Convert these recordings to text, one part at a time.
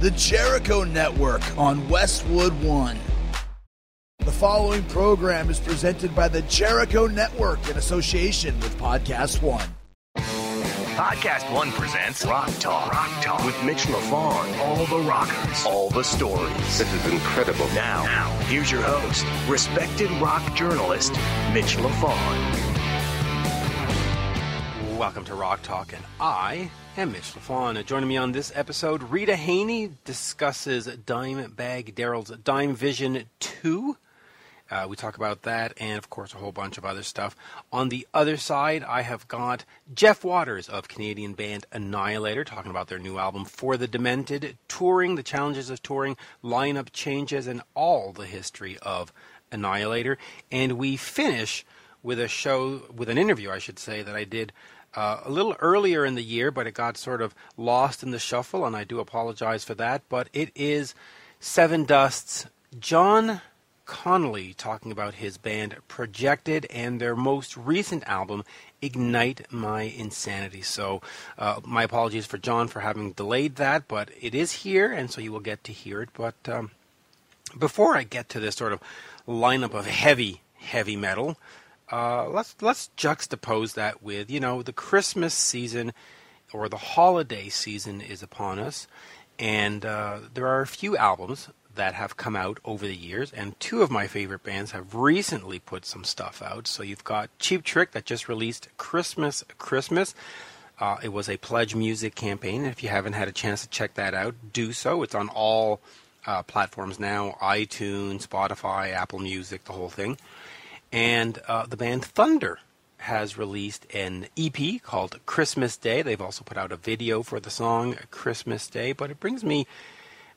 the Jericho Network on Westwood One. The following program is presented by the Jericho Network in association with Podcast One. Podcast One presents Rock Talk. Rock Talk with Mitch LaFon. All the rockers, all the stories. This is incredible. Now, now, here's your host, respected rock journalist, Mitch LaFon. Welcome to Rock Talk, and I am Mitch LaFon. Joining me on this episode, Rita Haney discusses Dimebag Darrell's Dime Vision 2. Uh, we talk about that and, of course, a whole bunch of other stuff. On the other side, I have got Jeff Waters of Canadian band Annihilator talking about their new album For the Demented, touring, the challenges of touring, lineup changes, and all the history of Annihilator. And we finish with a show, with an interview, I should say, that I did uh, a little earlier in the year, but it got sort of lost in the shuffle, and I do apologize for that. But it is Sevendust's John Connolly talking about his band Projected and their most recent album, Ignite My Insanity. So, uh, my apologies for John for having delayed that, but it is here, and so you will get to hear it. But um, before I get to this sort of lineup of heavy, heavy metal, uh, let's let's juxtapose that with you know the Christmas season or the holiday season is upon us, and uh, there are a few albums that have come out over the years, and two of my favorite bands have recently put some stuff out. So you've got Cheap Trick that just released Christmas Christmas. Uh, it was a pledge music campaign. If you haven't had a chance to check that out, do so. It's on all uh, platforms now: iTunes, Spotify, Apple Music, the whole thing. And uh, the band Thunder has released an EP called Christmas Day. They've also put out a video for the song Christmas Day. But it brings me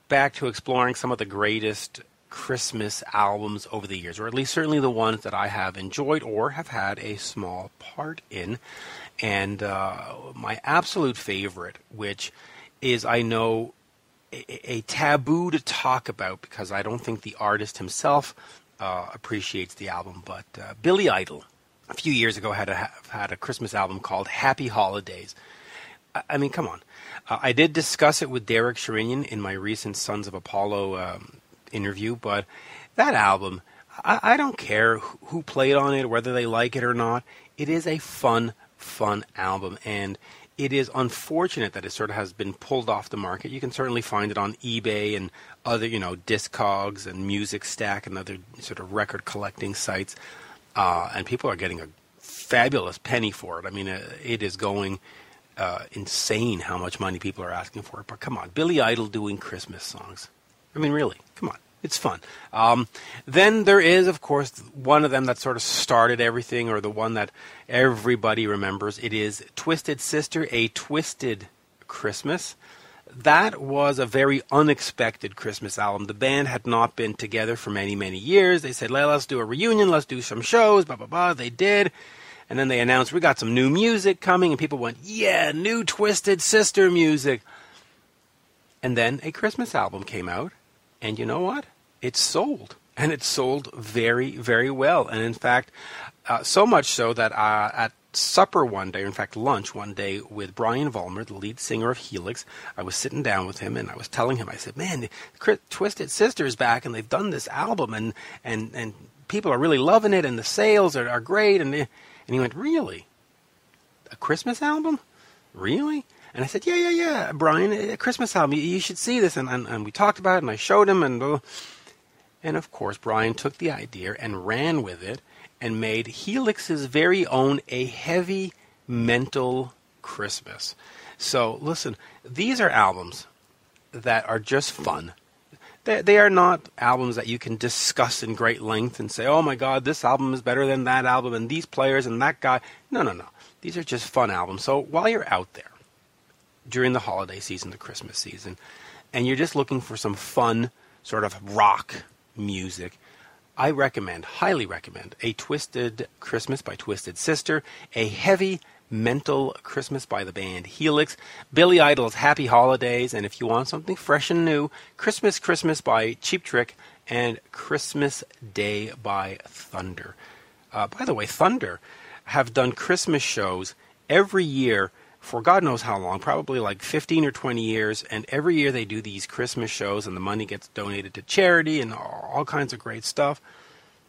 back to exploring some of the greatest Christmas albums over the years, or at least certainly the ones that I have enjoyed or have had a small part in. And uh, my absolute favorite, which is I know a, a, taboo to talk about because I don't think the artist himself uh, appreciates the album. But uh, Billy Idol, a few years ago, had a had a Christmas album called Happy Holidays. I, I mean, come on. Uh, I did discuss it with Derek Sherinian in my recent Sons of Apollo um, interview, but that album, I, I don't care who, who played on it, whether they like it or not. It is a fun, fun album, and it is unfortunate that it sort of has been pulled off the market. You can certainly find it on eBay and other, you know, Discogs and Music Stack and other sort of record collecting sites, uh, and people are getting a fabulous penny for it. I mean, uh, it is going uh, insane how much money people are asking for it. But come on, Billy Idol doing Christmas songs. I mean, really, come on. It's fun. Um, then there is, of course, one of them that sort of started everything, or the one that everybody remembers. It is Twisted Sister, A Twisted Christmas. That was a very unexpected Christmas album. The band had not been together for many, many years. They said, let's do a reunion, let's do some shows, blah, blah, blah. They did. And then they announced, we got some new music coming, and people went, yeah, new Twisted Sister music. And then a Christmas album came out and you know what? It sold. And it sold very, very well. And in fact, uh, so much so that uh, at supper one day, in fact, lunch one day with Brian Vollmer, the lead singer of Helix, I was sitting down with him and I was telling him, I said, man, Twisted Sister is back and they've done this album and, and, and people are really loving it and the sales are, are great. And, and he went, really? A Christmas album? Really? And I said, yeah, yeah, yeah, Brian, a Christmas album. You, you should see this. And, and, and, we talked about it, and I showed him. And, uh, and of course, Brian took the idea and ran with it and made Helix's very own A Heavy Mental Christmas. So, listen, these are albums that are just fun. They, they are not albums that you can discuss in great length and say, oh my God, this album is better than that album and these players and that guy. No, no, no. These are just fun albums. So while you're out there, during the holiday season, the Christmas season, and you're just looking for some fun sort of rock music, I recommend, highly recommend, A Twisted Christmas by Twisted Sister, a heavy mental Christmas by the band Helix, Billy Idol's Happy Holidays, and if you want something fresh and new, Christmas Christmas by Cheap Trick, and Christmas Day by Thunder. Uh, by the way, Thunder have done Christmas shows every year for God knows how long, probably like 15 or 20 years. And every year they do these Christmas shows, and the money gets donated to charity and all kinds of great stuff.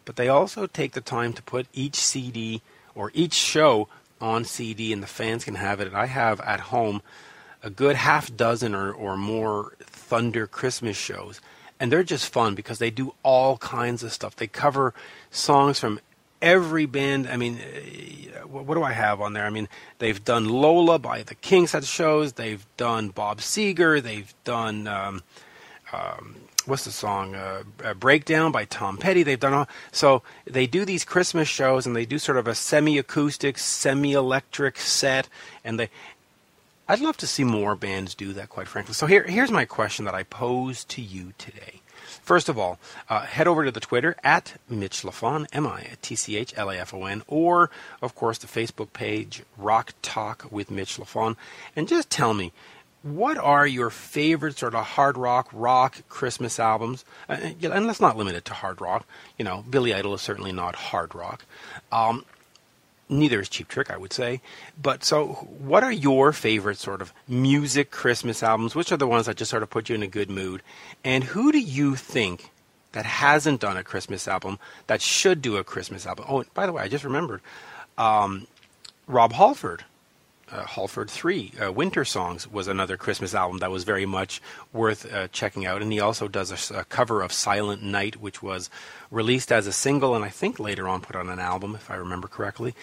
But they also take the time to put each CD or each show on CD, and the fans can have it. I have at home a good half dozen or, or more Thunder Christmas shows. And they're just fun because they do all kinds of stuff. They cover songs from every band. I mean, uh, what do I have on there? I mean, they've done Lola by the Kinks at shows. They've done Bob Seger. They've done um, um, what's the song? Uh, uh, Breakdown by Tom Petty. They've done all. So they do these Christmas shows, and they do sort of a semi-acoustic, semi-electric set, and they. I'd love to see more bands do that, quite frankly. So here, here's my question that I pose to you today. First of all, uh, head over to the Twitter at Mitch Lafon, M I T C H L A F O N, or, of course, the Facebook page Rock Talk with Mitch Lafon, and just tell me what are your favorite sort of hard rock, rock Christmas albums? Uh, and let's not limit it to hard rock. You know, Billy Idol is certainly not hard rock. Um, neither is Cheap Trick, I would say. But so, what are your favorite sort of music Christmas albums? Which are the ones that just sort of put you in a good mood? And who do you think that hasn't done a Christmas album that should do a Christmas album? Oh, by the way, I just remembered um, Rob Halford uh, Halford 3, uh, Winter Songs, was another Christmas album that was very much worth uh, checking out. And he also does a, a, cover of Silent Night, which was released as a single and I think later on put on an album, if I remember correctly.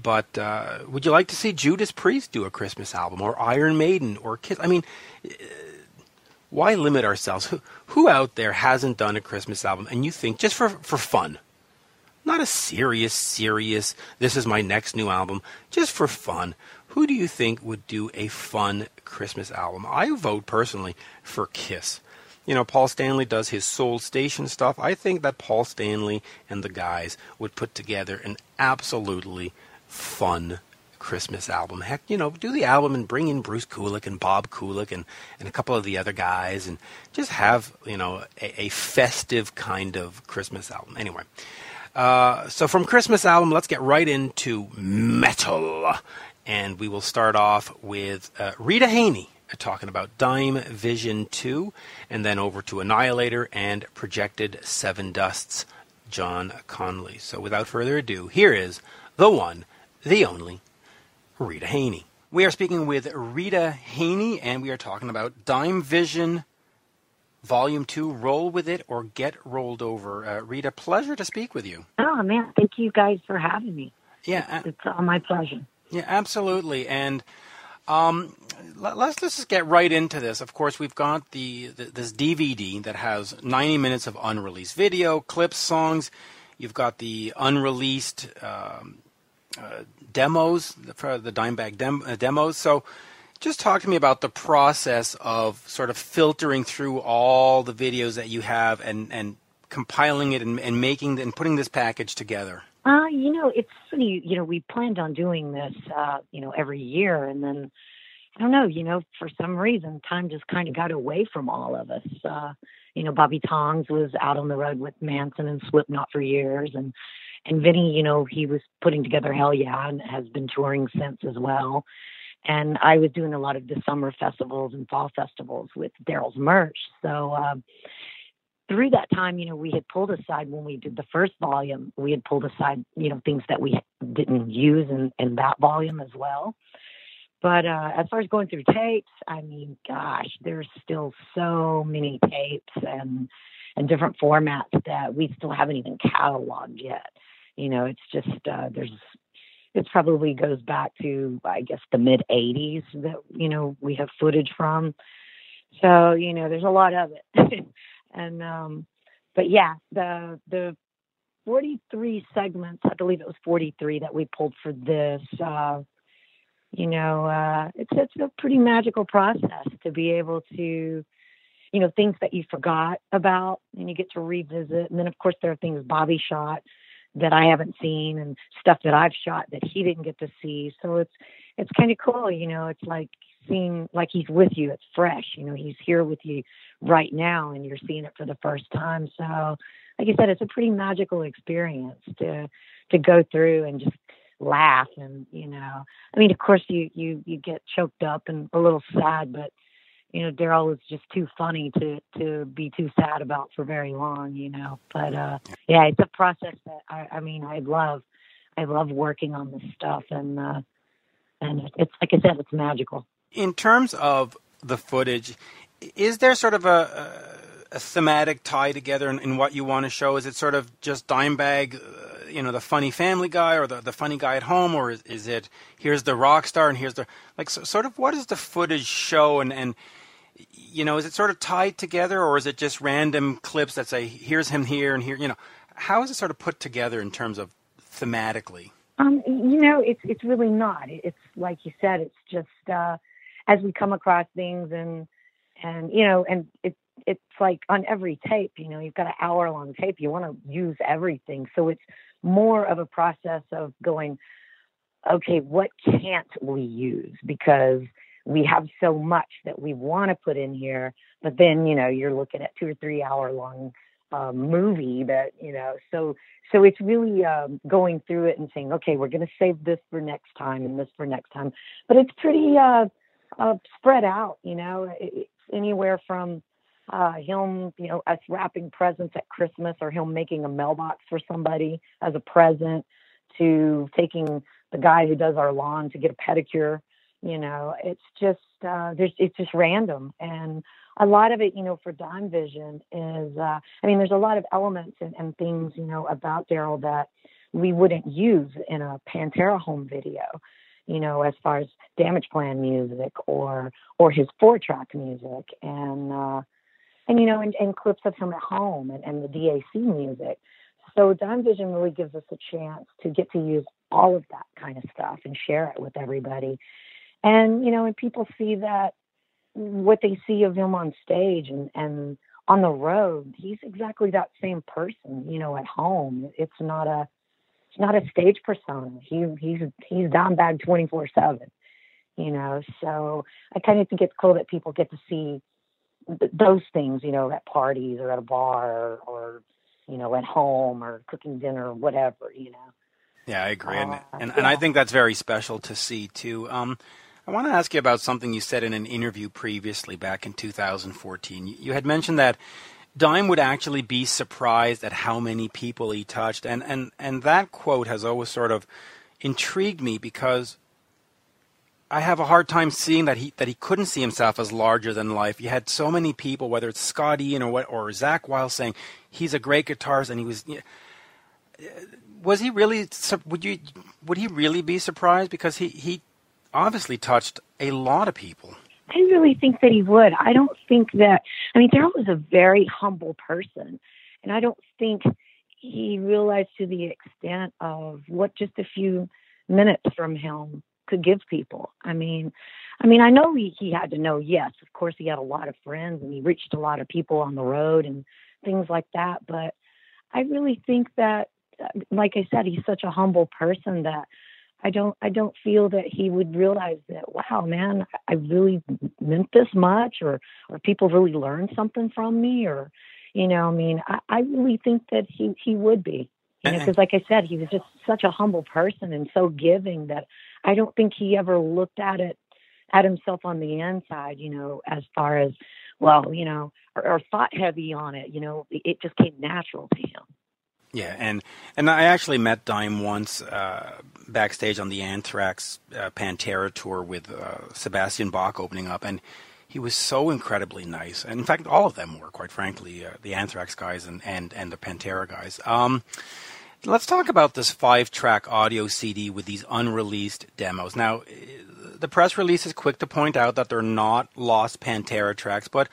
But uh, would you like to see Judas Priest do a Christmas album, or Iron Maiden, or Kiss? I mean, uh, why limit ourselves? Who, who out there hasn't done a Christmas album and you think just for, for fun? Not a serious, serious, this is my next new album, just for fun who do you think would do a fun Christmas album? I vote personally for Kiss. You know, Paul Stanley does his Soul Station stuff. I think that Paul Stanley and the guys would put together an absolutely fun Christmas album. Heck, you know, do the album and bring in Bruce Kulick and Bob Kulick and, and a couple of the other guys and just have, you know, a, a festive kind of Christmas album. Anyway, uh, so from Christmas album, let's get right into metal. And we will start off with uh, Rita Haney uh, talking about Dime Vision 2, and then over to Annihilator and Projected Sevendust's, John Connolly. So without further ado, here is the one, the only, Rita Haney. We are speaking with Rita Haney, and we are talking about Dime Vision Volume 2, Roll With It or Get Rolled Over. Uh, Rita, pleasure to speak with you. Oh, man, thank you guys for having me. Yeah. Uh, it's all my pleasure. Yeah, absolutely. And um, let's let's just get right into this. Of course, we've got the, the, this DVD that has 90 minutes of unreleased video, clips, songs. You've got the unreleased um, uh, demos for the Dimebag dem- uh, demos. So, just talk to me about the process of sort of filtering through all the videos that you have and and compiling it and, and making and putting this package together. Uh, you know, it's funny. You know, we planned on doing this, uh, you know, every year, and then I don't know. You know, for some reason, time just kind of got away from all of us. Uh, you know, Bobby Tongs was out on the road with Manson and Slipknot for years, and and Vinnie, you know, he was putting together Hellyeah and has been touring since as well. And I was doing a lot of the summer festivals and fall festivals with Darrell's merch. So, uh, through that time, you know, we had pulled aside when we did the first volume, we had pulled aside, you know, things that we didn't use in, in that volume as well. But uh, as far as going through tapes, I mean, gosh, there's still so many tapes and and different formats that we still haven't even cataloged yet. You know, it's just uh, there's it probably goes back to I guess the mid '80s that you know we have footage from. So you know, there's a lot of it. And um, but yeah, the the 43 segments, I believe it was 43 that we pulled for this. Uh, you know, uh, it's it's a pretty magical process to be able to, you know, things that you forgot about and you get to revisit. And then of course there are things Bobby shot that I haven't seen and stuff that I've shot that he didn't get to see. So it's it's kind of cool, you know. It's like seeing like he's with you. It's fresh, you know. He's here with you right now, and you're seeing it for the first time. So, like I said, it's a pretty magical experience to to go through and just laugh and you know i mean of course you you you get choked up and a little sad but you know darrell is just too funny to to be too sad about for very long you know but uh yeah it's a process that i i mean i love i love working on this stuff and uh and it's like i said it's magical in terms of the footage is there sort of a, a, thematic tie together in, in, what you want to show? Is it sort of just dimebag uh, you know the funny family guy or the, the funny guy at home or is, is it here's the rock star and here's the like so, sort of what does the footage show? And and you know is it sort of tied together or is it just random clips that say here's him here and here you know? How is it sort of put together in terms of thematically? Um you know it's it's really not. It's like you said it's just uh as we come across things and and you know and it it's like on every tape you know you've got an hour long tape you want to use everything so it's more of a process of going, okay, what can't we use? Because we have so much that we want to put in here, but then, you know, you're looking at two or three hour long uh, movie that, you know, so, so it's really um, going through it and saying, okay, we're going to save this for next time and this for next time. But it's pretty uh, uh, spread out, you know, it's anywhere from uh, him, you know, us wrapping presents at Christmas or him making a mailbox for somebody as a present to taking the guy who does our lawn to get a pedicure. You know, it's just uh, there's it's just random, and a lot of it, you know, for Dime Vision is, uh, I mean, there's a lot of elements and, and things, you know, about Darrell that we wouldn't use in a Pantera home video you know, as far as damage plan music or or his four track music. And uh and you know, and, and clips of him at home and, and the DAC music. So Dime Vision really gives us a chance to get to use all of that kind of stuff and share it with everybody. And you know, and people see that what they see of him on stage and and on the road, he's exactly that same person. You know, at home, it's not a not a stage persona. He he's he's down bad twenty four seven. You know, so I kind of think it's cool that people get to see those things, you know, at parties or at a bar or, or, you know, at home or cooking dinner or whatever, you know. Yeah, I agree, and uh, and, yeah. and, I think that's very special to see too. Um, I want to ask you about something you said in an interview previously back in 2014. You had mentioned that Dime would actually be surprised at how many people he touched, and and and that quote has always sort of intrigued me because I have a hard time seeing that he that he couldn't see himself as larger than life. You had so many people, whether it's Scott Ian or what, or Zakk Wylde, saying he's a great guitarist, and he was. Was he really? Would you? Would he really be surprised because he he obviously touched a lot of people. I really think that he would. I don't think that. I mean, Darrell was a very humble person, and I don't think he realized to the extent of what just a few minutes from him could give people. I mean, I mean, I know he, he had to know, yes, of course he had a lot of friends and he reached a lot of people on the road and things like that, but I really think that uh, like I said, he's such a humble person that I don't I don't feel that he would realize that wow man I really meant this much or or people really learned something from me or you know I mean I, I really think that he he would be you know mm-hmm. because like I said he was just such a humble person and so giving that I don't think he ever looked at it at himself on the inside, you know, as far as well, you know, or, or thought heavy on it. You know, it just came natural to him. Yeah, and and I actually met Dime once uh, backstage on the Anthrax uh, Pantera tour with uh, Sebastian Bach opening up, and he was so incredibly nice. And in fact, all of them were, quite frankly, uh, the Anthrax guys and and and the Pantera guys. Um, Let's talk about this five track audio CD with these unreleased demos. Now, the press release is quick to point out that they're not lost Pantera tracks, but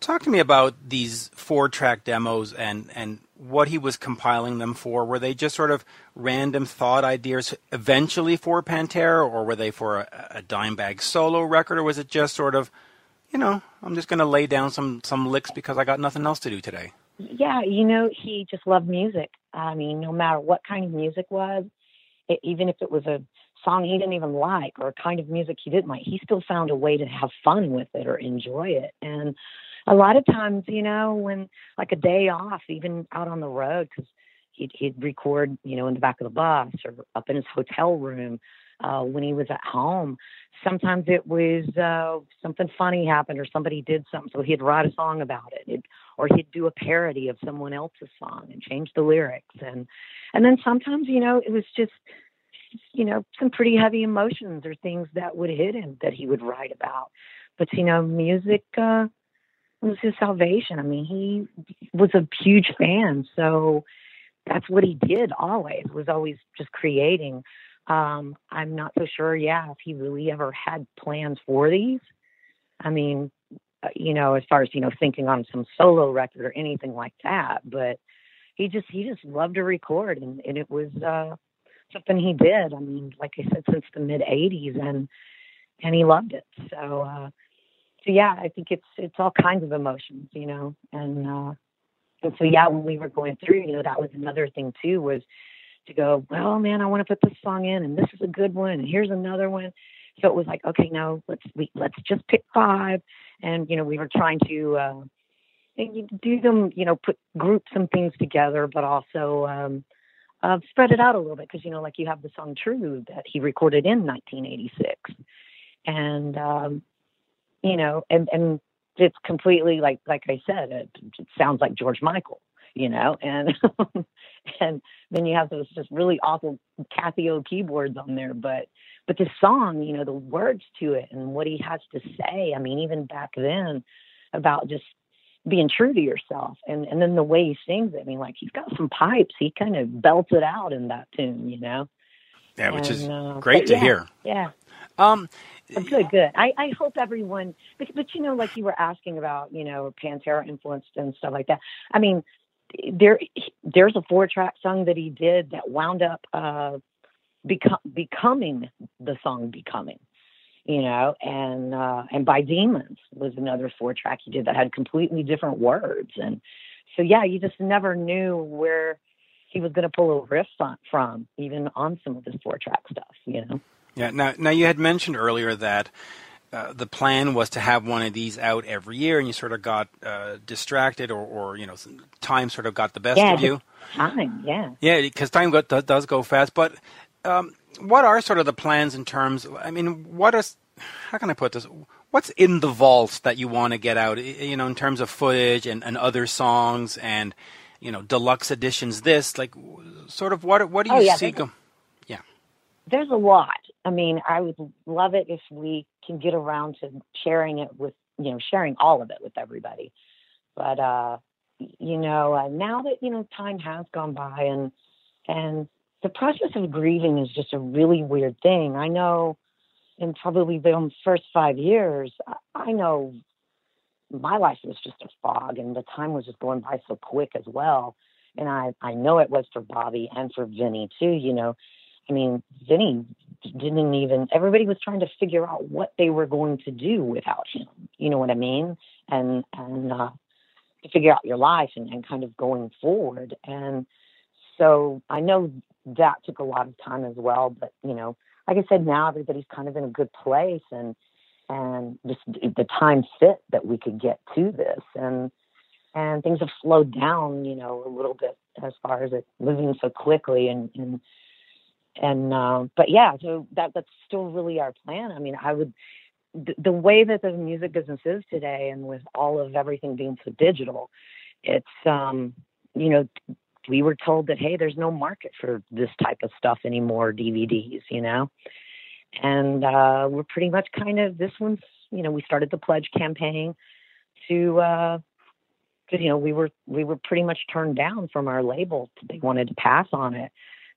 talk to me about these four track demos and, and what he was compiling them for. Were they just sort of random thought ideas eventually for Pantera, or were they for a, a Dimebag solo record, or was it just sort of, you know, I'm just going to lay down some, some licks because I got nothing else to do today? Yeah, you know, he just loved music. I mean, no matter what kind of music was, it, even if it was a song he didn't even like or a kind of music he didn't like, he still found a way to have fun with it or enjoy it. And a lot of times, you know, when like a day off, even out on the road, because he'd, he'd record, you know, in the back of the bus or up in his hotel room uh, when he was at home. Sometimes it was uh, something funny happened or somebody did something, so he'd write a song about it, it, or he'd do a parody of someone else's song and change the lyrics. And and then sometimes, you know, it was just you know some pretty heavy emotions or things that would hit him that he would write about. But you know, music uh, was his salvation. I mean, he was a huge fan, so that's what he did always. Was always just creating. Um, I'm not so sure, yeah, if he really ever had plans for these. I mean, uh, you know, as far as you know, thinking on some solo record or anything like that, but he just he just loved to record, and, and it was uh, something he did. I mean, like I said, since the mid '80s, and and he loved it. So, uh, so yeah, I think it's it's all kinds of emotions, you know, and uh, and so yeah, when we were going through, you know, that was another thing too was to go, well, man, I want to put this song in, and this is a good one, and here's another one. So it was like, okay, no, let's we let's just pick five, and you know, we were trying to uh, do them, you know, put group some things together, but also um, uh, spread it out a little bit because you know, like you have the song "True" that he recorded in 1986, and um, you know, and and it's completely like like I said, it, it sounds like George Michael, you know, and and then you have those just really awful Casio keyboards on there, but but the song, you know, the words to it and what he has to say. I mean, even back then about just being true to yourself and and then the way he sings it. I mean, like he's got some pipes. He kind of belts it out in that tune, you know. Yeah, which and, is uh, great to yeah, hear. Yeah. Um, good, good. I, I hope everyone, but, but you know, like you were asking about, you know, Pantera influenced and stuff like that. I mean, there, there's a four track song that he did that wound up uh, become becoming the song "Becoming." You know, and uh, and by Demons was another four track he did that had completely different words, and so yeah, you just never knew where he was going to pull a riff from, even on some of his four track stuff. You know. Yeah. Now, now you had mentioned earlier that uh, the plan was to have one of these out every year, and you sort of got uh, distracted, or, or, you know, time sort of got the best yeah, of you. Time, yeah. Yeah, because time got, does go fast. But um, what are sort of the plans in terms? I mean, what is? How can I put this? What's in the vaults that you want to get out? You know, in terms of footage and, and other songs and you know deluxe editions. This like sort of what what do you oh, yeah, see? Go- yeah, there's a lot. I mean, I would love it if we can get around to sharing it with, you know, sharing all of it with everybody. But, uh, you know, uh, now that, you know, time has gone by and, and the process of grieving is just a really weird thing. I know in probably the first five years, I know my life was just a fog and the time was just going by so quick as well. And I, I know it was for Bobby and for Vinnie too, you know, I mean, Vinnie didn't even, everybody was trying to figure out what they were going to do without him. You know what I mean? And, and, uh, to figure out your life and, and kind of going forward. And so I know that took a lot of time as well, but you know, like I said, now everybody's kind of in a good place and, and just the time fit that we could get to this and, and things have slowed down, you know, a little bit as far as it moving so quickly and, and and uh, but yeah, so that that's still really our plan. I mean, I would the, way that the music business is today, and with all of everything being so digital, it's um, you know we were told that hey, there's no market for this type of stuff anymore, DVDs, you know, and uh, we're pretty much kind of this one's you know we started the pledge campaign to uh you know we were we were pretty much turned down from our label. They wanted to pass on it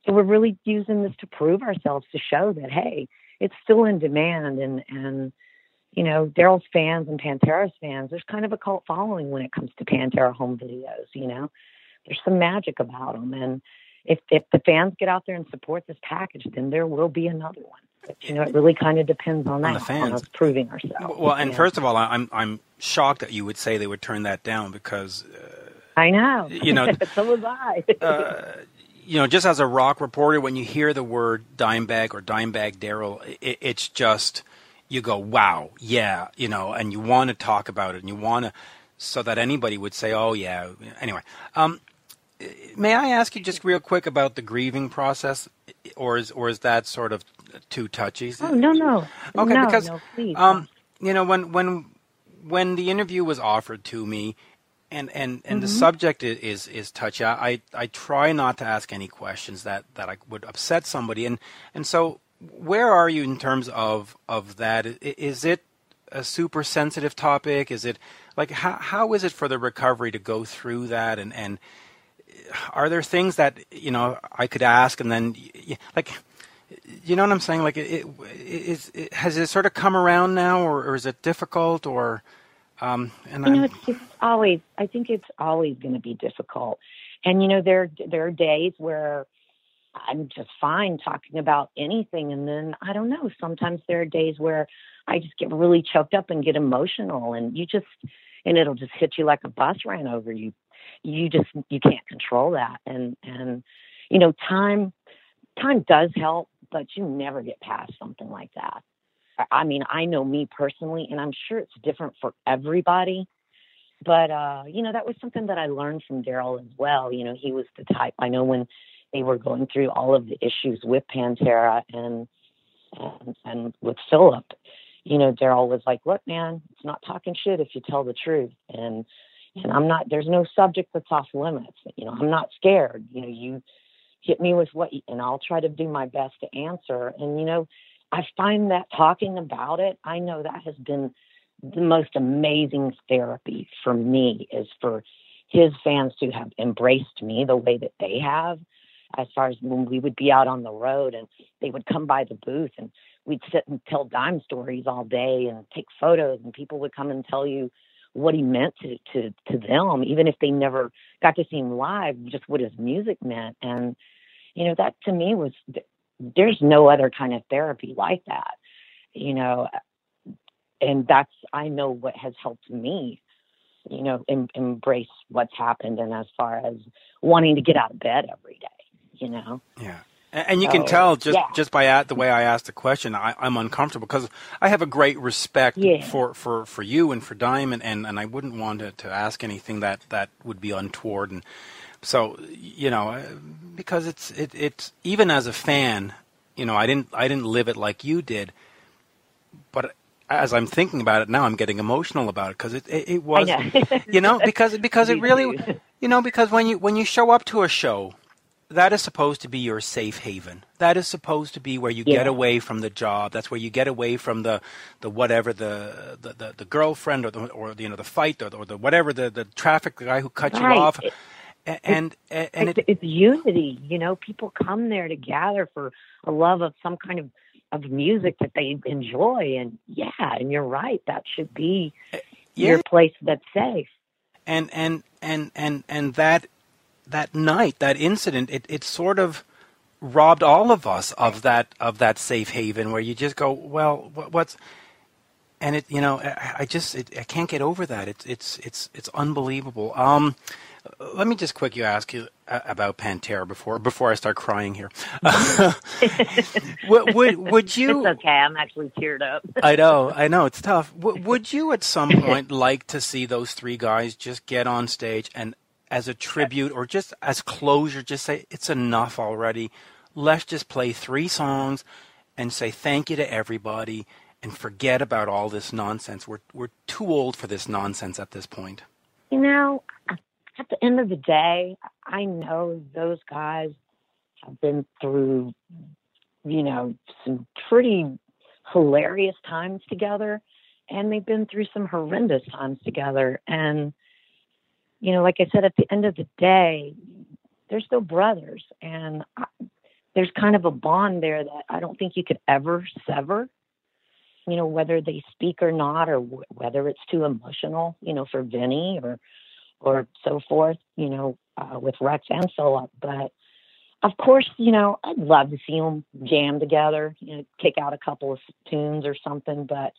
so we're really using this to prove ourselves to show that hey, it's still in demand and and you know Darrell's fans and Pantera's fans. There's kind of a cult following when it comes to Pantera home videos. You know, there's some magic about them, and if if the fans get out there and support this package, then there will be another one. But, you know, it really kind of depends on, that, on the fans. on us proving ourselves. Well, and first of all, I'm I'm shocked that you would say they would turn that down because. Uh, I know. You know, so was I. uh, you know, just as a rock reporter, when you hear the word Dimebag or Dimebag Darrell, it, it's just you go, wow, yeah, you know, and you want to talk about it, and you want to, so that anybody would say, oh yeah. Anyway, um, may I ask you just real quick about the grieving process, or is or is that sort of too touchy? Oh no, no. Okay, no, because no, please. um, you know, when when when the interview was offered to me, and and and the Mm-hmm. subject is is, touchy, I, I I try not to ask any questions that that I would upset somebody, and and so where are you in terms of of that? Is it a super sensitive topic? Is it like how how is it for the recovery to go through that and and are there things that you know I could ask and then like you know what I'm saying like it, it, is it has it sort of come around now or, or is it difficult or um and you know, it's just always. I think it's always going to be difficult, and you know, there there are days where I'm just fine talking about anything, and then I don't know. Sometimes there are days where I just get really choked up and get emotional, and you just and it'll just hit you like a bus ran over you. You just you can't control that, and and you know, time time does help, but you never get past something like that. I- mean, I know me personally, and I'm sure it's different for everybody. But uh, you know, that was something that I learned from Darrell as well. You know, he was the type. I know when they were going through all of the issues with Pantera and and, and with Philip, you know, Darrell was like, "Look, man, it's not talking shit if you tell the truth." And and I'm not. There's no subject that's off limits. You know, I'm not scared. You know, you hit me with what, and I'll try to do my best to answer. And you know, I find that talking about it, I know that has been the most amazing therapy for me is for his fans to have embraced me the way that they have as far as when we would be out on the road and they would come by the booth and we'd sit and tell dime stories all day and take photos and people would come and tell you what he meant to to to them even if they never got to see him live just what his music meant. And you know that to me was there's no other kind of therapy like that you know and that's i know what has helped me you know em- embrace what's happened and as far as wanting to get out of bed every day you know yeah and, and you can tell just yeah. just by at the way I asked the question, I, I'm uncomfortable because I have a great respect Yeah. for, for, for you and for Diamond, and, and I wouldn't want to, to ask anything that, that would be untoward. And so, you know, uh, because it's it, it's even as a fan, you know, I didn't I didn't live it like you did, but as I'm thinking about it now, I'm getting emotional about it because it, it it was know. you know because because it really you know because when you when you show up to a show that is supposed to be your safe haven. That is supposed to be where you get away from the job. That's where you get away from the the whatever the the, the, the girlfriend or the or the, you know the fight or the, or the whatever the the traffic guy who cut you off. It- and and, and, it's, it, it's unity you know? People come there to gather for a love of some kind of of music that they enjoy and yeah and you're right that should be yeah. your place that's safe. And and and and and that that night that incident it, it sort of robbed all of us of that of that safe haven where you just go well what, what's and it you know I, I just it, I can't get over that. It's it's it's it's unbelievable. Um let me just quickly ask you uh, about Pantera before before I start crying here. would, would would you? it's okay i'm actually teared up I know, I know, it's tough. W- would you at some point like to see those three guys just get on stage and, as a tribute or just as closure, just say it's enough already? Let's just play three songs and say thank you to everybody and forget about all this nonsense. We're we're too old for this nonsense at this point. you know at the end of the day i know those guys have been through you know some pretty hilarious times together and they've been through some horrendous times together. And you know like i said at the end of the day they're still brothers and I, there's kind of a bond there that i don't think you could ever sever you know whether they speak or not or w- whether it's too emotional you know for vinnie or or so forth you know uh, with rex and philip but of course, you know, I'd love to see them jam together, you know, kick out a couple of tunes or something. But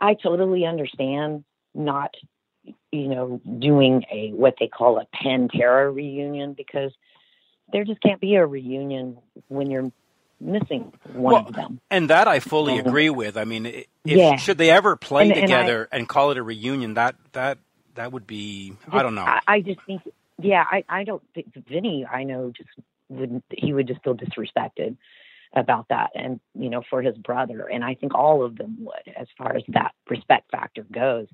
I totally understand not, you know, doing a what they call a Pantera reunion because there just can't be a reunion when you're missing one Well, of them. And that I fully agree with. I mean, if Yeah. should they ever play And- and I- together and call it a reunion, that that that would be I don't know. I, I just think yeah, I, I don't think Vinnie, I know, just wouldn't, he would just feel disrespected about that and, you know, for his brother. And I think all of them would, as far as that respect factor goes,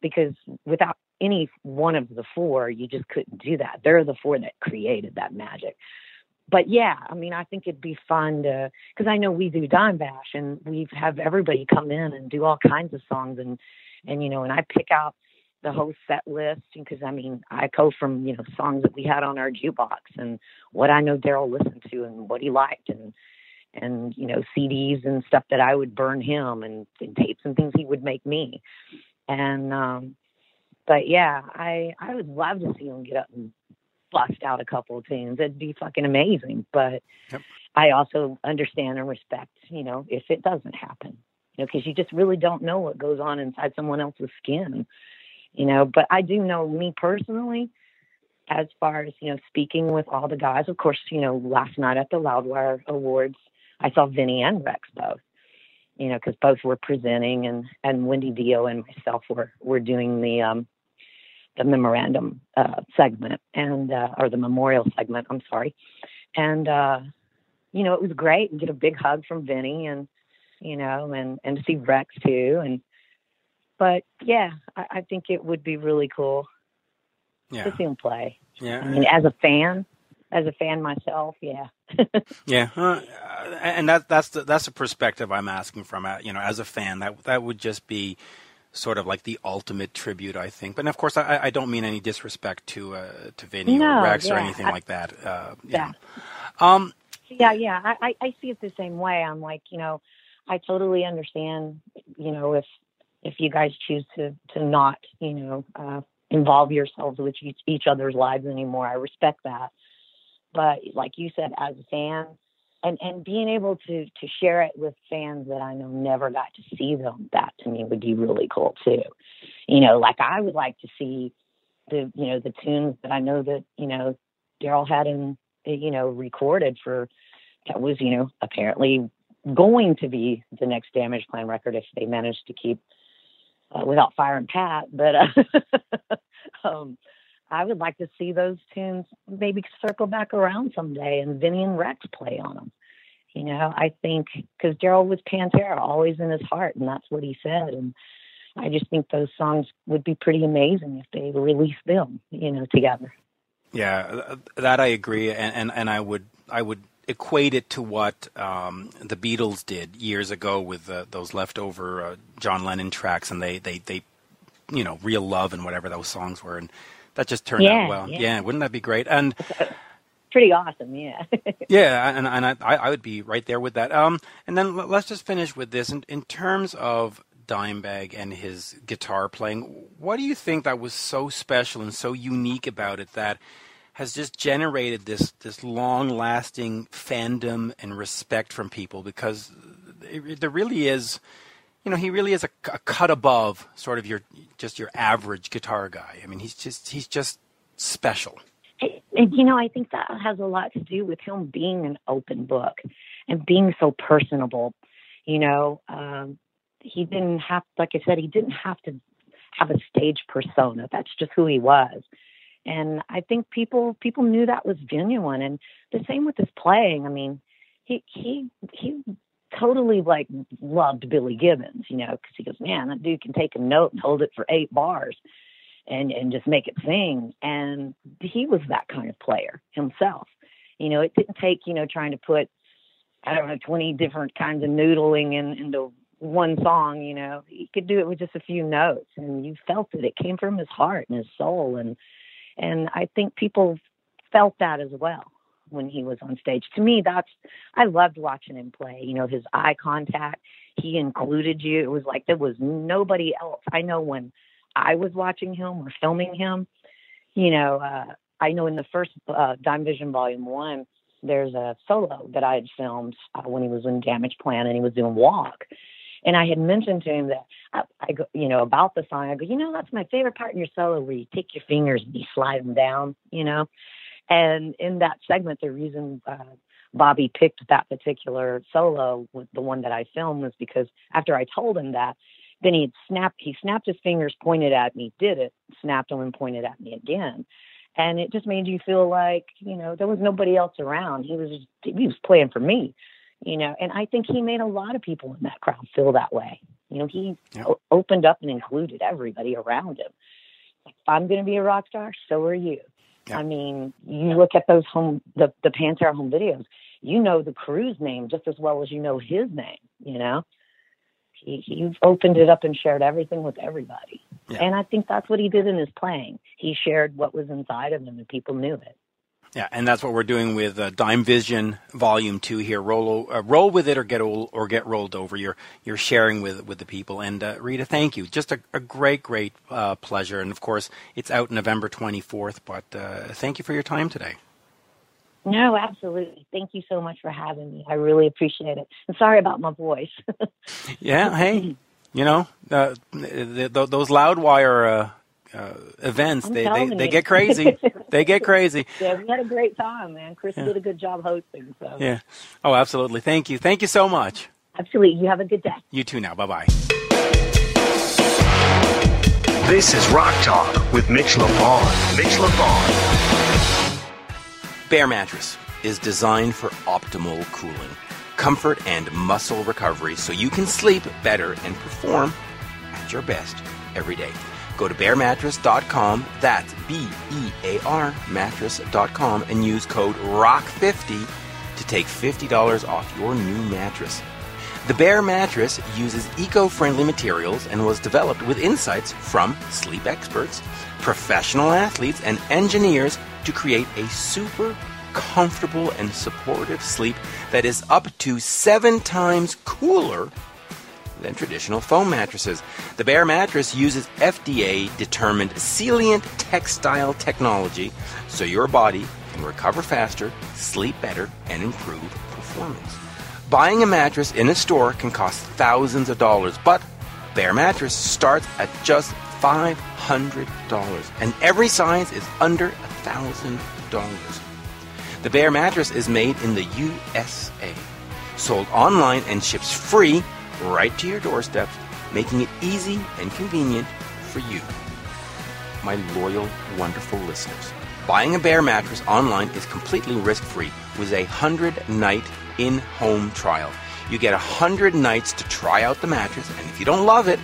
because without any one of the four, you just couldn't do that. They're the four that created that magic. But yeah, I mean, I think it'd be fun to, because I know we do Dime Bash and we have everybody come in and do all kinds of songs and, and you know, and I pick out the whole set list because I mean I go from you know songs that we had on our jukebox and what I know Darrell listened to and what he liked and and you know CDs and stuff that I would burn him and, and tapes and things he would make me. And um but yeah I I would love to see him get up and bust out a couple of tunes. It'd be fucking amazing but yep. I also understand and respect you know if it doesn't happen you know because you just really don't know what goes on inside someone else's skin you know, but I do know me personally, as far as, you know, speaking with all the guys, of course, you know, last night at the Loudwire Awards, I saw Vinnie and Rex both, you know, because both were presenting and, and Wendy Dio and myself were, were doing the, um, the memorandum uh, segment and, uh, or the memorial segment, I'm sorry. And, uh, you know, it was great get a big hug from Vinnie and, you know, and, and to see Rex too. And, but yeah, I, I think it would be really cool yeah. to see him play. Yeah, I mean, as a fan, as a fan myself, yeah. yeah, uh, and that that's the that's the perspective I'm asking from. Uh, you know, as a fan, that that would just be sort of like the ultimate tribute, I think. But of course, I, I don't mean any disrespect to uh, to Vinnie no, or Rex yeah. or anything I, like that. Uh, yeah. Um, yeah, yeah. I, I see it the same way. I'm like, you know, I totally understand. You know, if if you guys choose to to not, you know, uh, involve yourselves with each, each other's lives anymore. I respect that. But like you said, as a fan, and and being able to to share it with fans that I know never got to see them, that to me would be really cool too. You know, like I would like to see the you know the tunes that I know that you know Darrell had in you know recorded for that was you know apparently going to be the next Damage Plan record if they managed to keep uh, without firing Pat, but uh, um, I would like to see those tunes maybe circle back around someday and Vinnie and Rex play on them. You know, I think because Darrell was Pantera, always in his heart, and that's what he said. And I just think those songs would be pretty amazing if they released them, you know, together. Yeah, that I agree, and and, and I would I would equate it to what um, the Beatles did years ago with uh, those leftover uh, John Lennon tracks, and they, they, they, you know, real love and whatever those songs were, and that just turned yeah, out well. Yeah. yeah. wouldn't that be great? And pretty awesome, yeah. yeah, and and I, I would be right there with that. Um, and then let's just finish with this in, in terms of Dimebag and his guitar playing. What do you think that was so special and so unique about it that? Has just generated this this long lasting fandom and respect from people because there really is you know he really is a, a, cut above sort of your just your average guitar guy. I mean he's just he's just special. And you know i think that has a lot to do with him being an open book and being so personable you know um he didn't have like i said he didn't have to have a stage persona. That's just who he was and I think people people knew that was genuine. And the same with his playing. I mean, he he he totally like loved Billy Gibbons, you know, because he goes, man, that dude can take a note and hold it for eight bars, and and just make it sing. And he was that kind of player himself. You know, it didn't take you know trying to put I don't know twenty different kinds of noodling in into one song. You know, he could do it with just a few notes, and you felt it. It came from his heart and his soul, and and I think people felt that as well when he was on stage. To me, that's I loved watching him play. You know, his eye contact. He included you. It was like there was nobody else. I know when I was watching him or filming him. You know, uh, I know in the first uh, Dime Vision Volume One, there's a solo that I had filmed uh, when he was in Damage Plan and he was doing Walk, and I had mentioned to him that I, I go, you know, about the song. I go, you know, that's my favorite part in your solo where you take your fingers and you slide them down, you know. And in that segment, the reason uh, Bobby picked that particular solo, the one that I filmed, was because after I told him that, then he snapped. He snapped his fingers, pointed at me, did it, snapped them, and pointed at me again. and it just made you feel like you know there was nobody else around. He was he was playing for me, you know, and I think he made a lot of people in that crowd feel that way. You know, he o- opened up and included everybody around him. If I'm going to be a rock star, so are you. I mean, you look at those home the the Pantera home videos. You know the crew's name just as well as you know his name. You know, he he opened it up and shared everything with everybody. And I think that's what he did in his playing. He shared what was inside of him, and people knew it. Yeah, and that's what we're doing with uh, Dime Vision Volume Two here. Roll, uh, roll with it or get ol- or get rolled over. You're you're sharing with with the people. And uh, Rita, thank you. Just a, a great, great uh, pleasure. And of course, it's out November 24th. But uh, thank you for your time today. No, absolutely. Thank you so much for having me. I really appreciate it. And sorry about my voice. Yeah. Hey, you know, uh, th- th- those Loudwire uh, uh, events I'm they, they, they get crazy. they get crazy. yeah, we had a great time, man. Chris Yeah. did a good job hosting. So Yeah. Oh, absolutely. Thank you. Thank you so much. absolutely. You have a good day. You too. Now. Bye bye. This is Rock Talk with Mitch LaFon. Mitch LaFon. Bear Mattress is designed for optimal cooling, comfort, and muscle recovery so you can sleep better and perform at your best every day. Go to bearmattress.com, that's B E A R mattress.com, and use code ROCK50 to take $50 off your new mattress. The Bear mattress uses eco friendly materials and was developed with insights from sleep experts, professional athletes, and engineers to create a super comfortable and supportive sleep that is up to seven times cooler than traditional foam mattresses. The Bear mattress uses FDA determined Celliant textile technology so your body can recover faster, sleep better, and improve performance. Buying a mattress in a store can cost thousands of dollars, but Bear mattress starts at just $500, and every size is under $1,000. The Bear mattress is made in the USA, sold online and ships free right to your doorsteps, making it easy and convenient for you, my loyal, wonderful listeners. Buying a Bear mattress online is completely risk-free with a 100-night in-home trial. You get 100 nights to try out the mattress, and if you don't love it,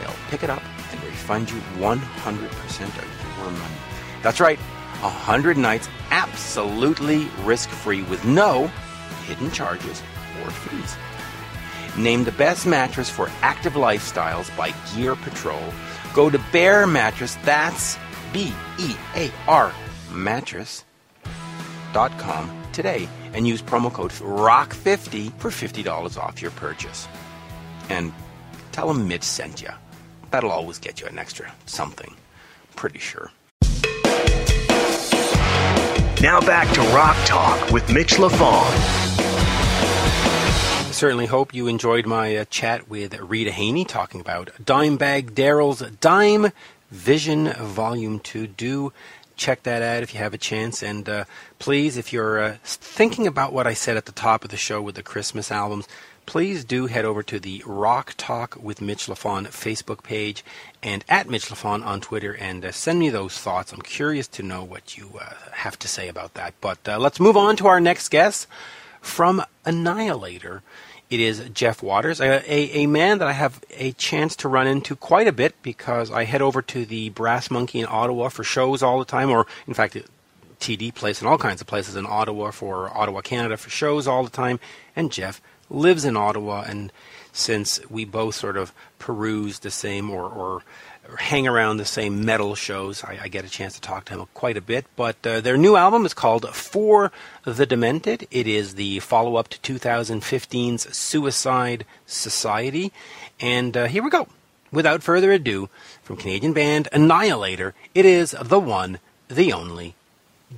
they'll pick it up and refund you 100% of your money. That's right, 100 nights absolutely risk free with no hidden charges or fees. Named the best mattress for active lifestyles by Gear Patrol, go to Bear Mattress, that's B E A R mattress.com today and use promo code ROCK50 for $50 off your purchase. And tell them Mitch sent you. That'll always get you an extra something. Pretty sure. Now back to Rock Talk with Mitch LaFon. Certainly hope you enjoyed my uh, chat with Rita Haney talking about Dimebag Darrell's Dime Vision Volume 2. Do check that out if you have a chance. And uh, please, if you're uh, thinking about what I said at the top of the show with the Christmas albums, please do head over to the Rock Talk with Mitch LaFon Facebook page and at Mitch LaFon on Twitter and uh, send me those thoughts. I'm curious to know what you uh, have to say about that. But uh, let's move on to our next guest from Annihilator. It is Jeff Waters, a, a, a man that I have a chance to run into quite a bit because I head over to the Brass Monkey in Ottawa for shows all the time, or in fact, TD Place and all kinds of places in Ottawa for Ottawa, Canada for shows all the time. And Jeff lives in Ottawa, and since we both sort of peruse the same or, or hang around the same metal shows, I, I get a chance to talk to him quite a bit. But uh, their new album is called For the Demented. It is the follow up to 2015's Suicide Society. And uh, here we go. Without further ado, from Canadian band Annihilator, it is the one, the only,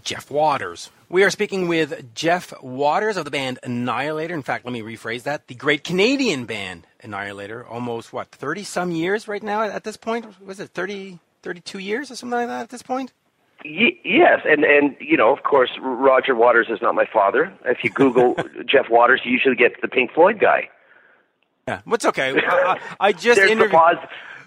Jeff Waters. We are speaking with Jeff Waters of the band Annihilator. In fact, let me rephrase that. The great Canadian band Annihilator. Almost, what, 30 some years right now at this point? Was it 30, 32 years or something like that at this point? Yes, and and you know, of course, Roger Waters is not my father. If you Google Jeff Waters, you usually get the Pink Floyd guy. Yeah, what's okay. I, I just There's interviewed. the pause.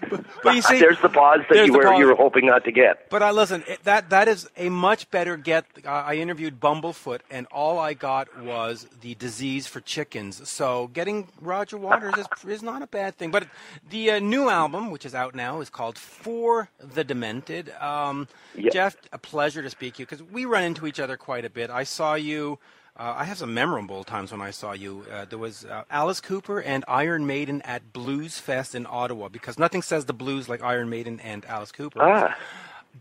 but you see, there's the pause that you were pause. you were hoping not to get. But I listen. it- That that is a much better get. Uh, I interviewed Bumblefoot, and all I got was the disease for chickens. So getting Roger Waters is is not a bad thing. But the uh, new album, which is out now, is called For the Demented. Um, Yeah. Jeff, a pleasure to speak to you because we run into each other quite a bit. I saw you. Uh, I have some memorable times when I saw you. Uh, there was uh, Alice Cooper and Iron Maiden at Blues Fest in Ottawa because nothing says the blues like Iron Maiden and Alice Cooper. Ah,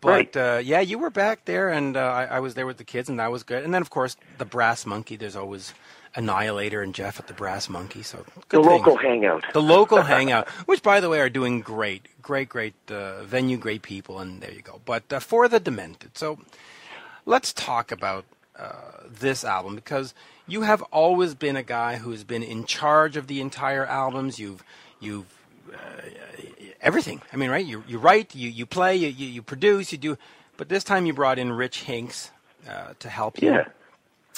But Right. uh, yeah, you were back there, and uh, I, I was there with the kids, and that was good. And then, of course, the Brass Monkey. There's always Annihilator and Jeff at the Brass Monkey. So the local hangout. the local hangout, which by the way are doing great, great, great uh, venue, great people, and there you go. But uh, for the Demented, so let's talk about uh, this album because you have always been a guy who's been in charge of the entire albums. You've you've uh, everything. I mean, right? You you write, you you play, you you, you produce, you do. But this time you brought in Rich Hinks uh, to help you. Yeah.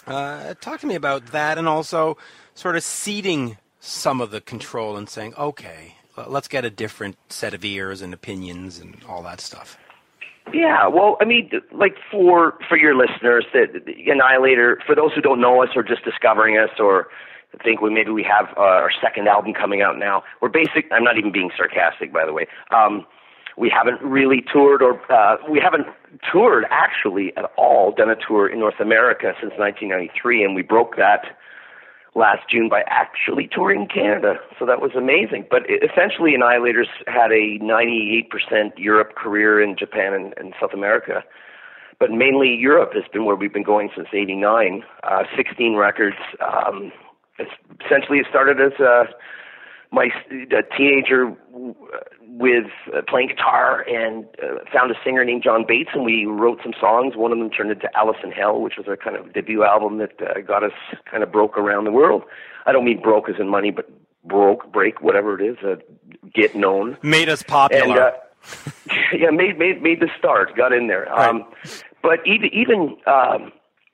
Uh, talk to me about that, and also sort of ceding some of the control and saying, okay, let's get a different set of ears and opinions and all that stuff. Yeah, well, I mean, like for for your listeners, that Annihilator, for those who don't know us or just discovering us or think we maybe we have uh, our second album coming out now. We're basic. I'm not even being sarcastic, by the way. Um, we haven't really toured or uh, we haven't toured actually at all. Done a tour in North America since 1993, and we broke that last June by actually touring Canada. So that was amazing. But e- essentially, Annihilators had a 98% Europe career in Japan and, and South America. But mainly Europe has been where we've been going since 89. Uh, 16 records. Um, essentially, it started as uh, my a teenager with uh, playing guitar and uh, found a singer named John Bates, and we wrote some songs. One of them turned into Alice in Hell, which was our kind of debut album that uh, got us kind of broke around the world. I don't mean broke as in money, but broke, break, whatever it is, uh, get known Made us popular. and uh, yeah, made made made the start, got in there. Um, but even even um,